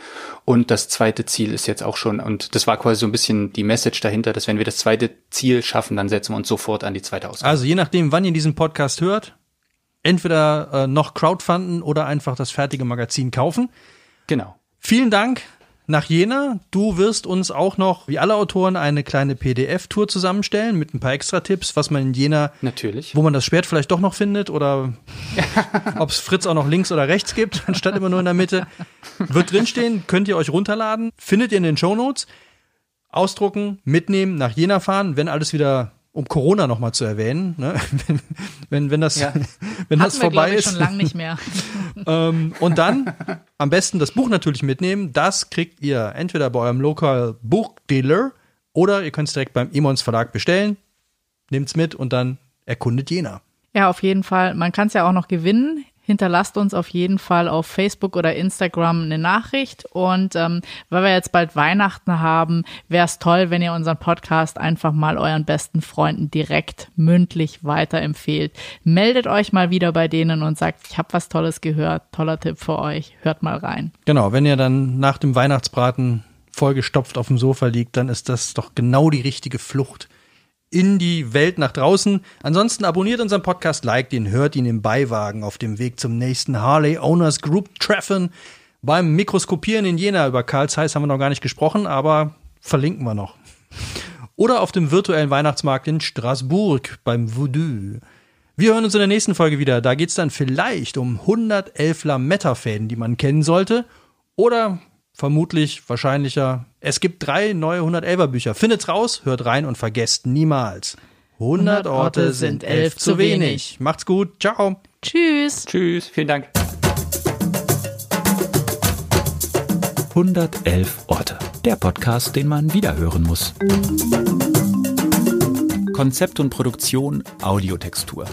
Und das zweite Ziel ist jetzt auch schon, und das war quasi so ein bisschen die Message dahinter, dass wenn wir das zweite Ziel schaffen, dann setzen wir uns sofort an die zweite Ausgabe. Also je nachdem, wann ihr diesen Podcast hört, entweder äh, noch Crowdfunden oder einfach das fertige Magazin kaufen. genau. Vielen Dank nach Jena. Du wirst uns auch noch, wie alle Autoren, eine kleine PDF-Tour zusammenstellen mit ein paar Extra-Tipps, was man in Jena, Natürlich. wo man das Schwert vielleicht doch noch findet oder ob es Fritz auch noch links oder rechts gibt, anstatt immer nur in der Mitte. Wird drinstehen, könnt ihr euch runterladen, findet ihr in den Shownotes. Ausdrucken, mitnehmen, nach Jena fahren, wenn alles wieder um Corona noch mal zu erwähnen, ne? wenn, wenn, wenn das, Ja. wenn das wir, vorbei glaube ich, ist. schon lange nicht mehr. Ähm, und dann am besten das Buch natürlich mitnehmen. Das kriegt ihr entweder bei eurem Local Buchdealer oder ihr könnt es direkt beim Emons Verlag bestellen. Nehmt's mit und dann erkundet Jena. Ja, auf jeden Fall. Man kann es ja auch noch gewinnen. Hinterlasst uns auf jeden Fall auf Facebook oder Instagram eine Nachricht. Und ähm, weil wir jetzt bald Weihnachten haben, wäre es toll, wenn ihr unseren Podcast einfach mal euren besten Freunden direkt mündlich weiterempfehlt. Meldet euch mal wieder bei denen und sagt, ich habe was Tolles gehört. Toller Tipp für euch. Hört mal rein. Genau, wenn ihr dann nach dem Weihnachtsbraten vollgestopft auf dem Sofa liegt, dann ist das doch genau die richtige Flucht in die Welt nach draußen. Ansonsten abonniert unseren Podcast, liked ihn, hört ihn im Beiwagen auf dem Weg zum nächsten Harley Owners Group Treffen. Beim Mikroskopieren in Jena über Karl Zeiss haben wir noch gar nicht gesprochen, aber verlinken wir noch. oder auf dem virtuellen Weihnachtsmarkt in Straßburg beim Voodoo. Wir hören uns in der nächsten Folge wieder. Da geht's dann vielleicht um 111 Lametta-Fäden, die man kennen sollte. Oder vermutlich, wahrscheinlicher, es gibt drei neue 111er Bücher. Findet's raus, hört rein und vergesst niemals. 100 Orte sind elf zu wenig. Macht's gut. Ciao. Tschüss. Tschüss, vielen Dank. 111 Orte. Der Podcast, den man wiederhören muss. Konzept und Produktion Audiotextur.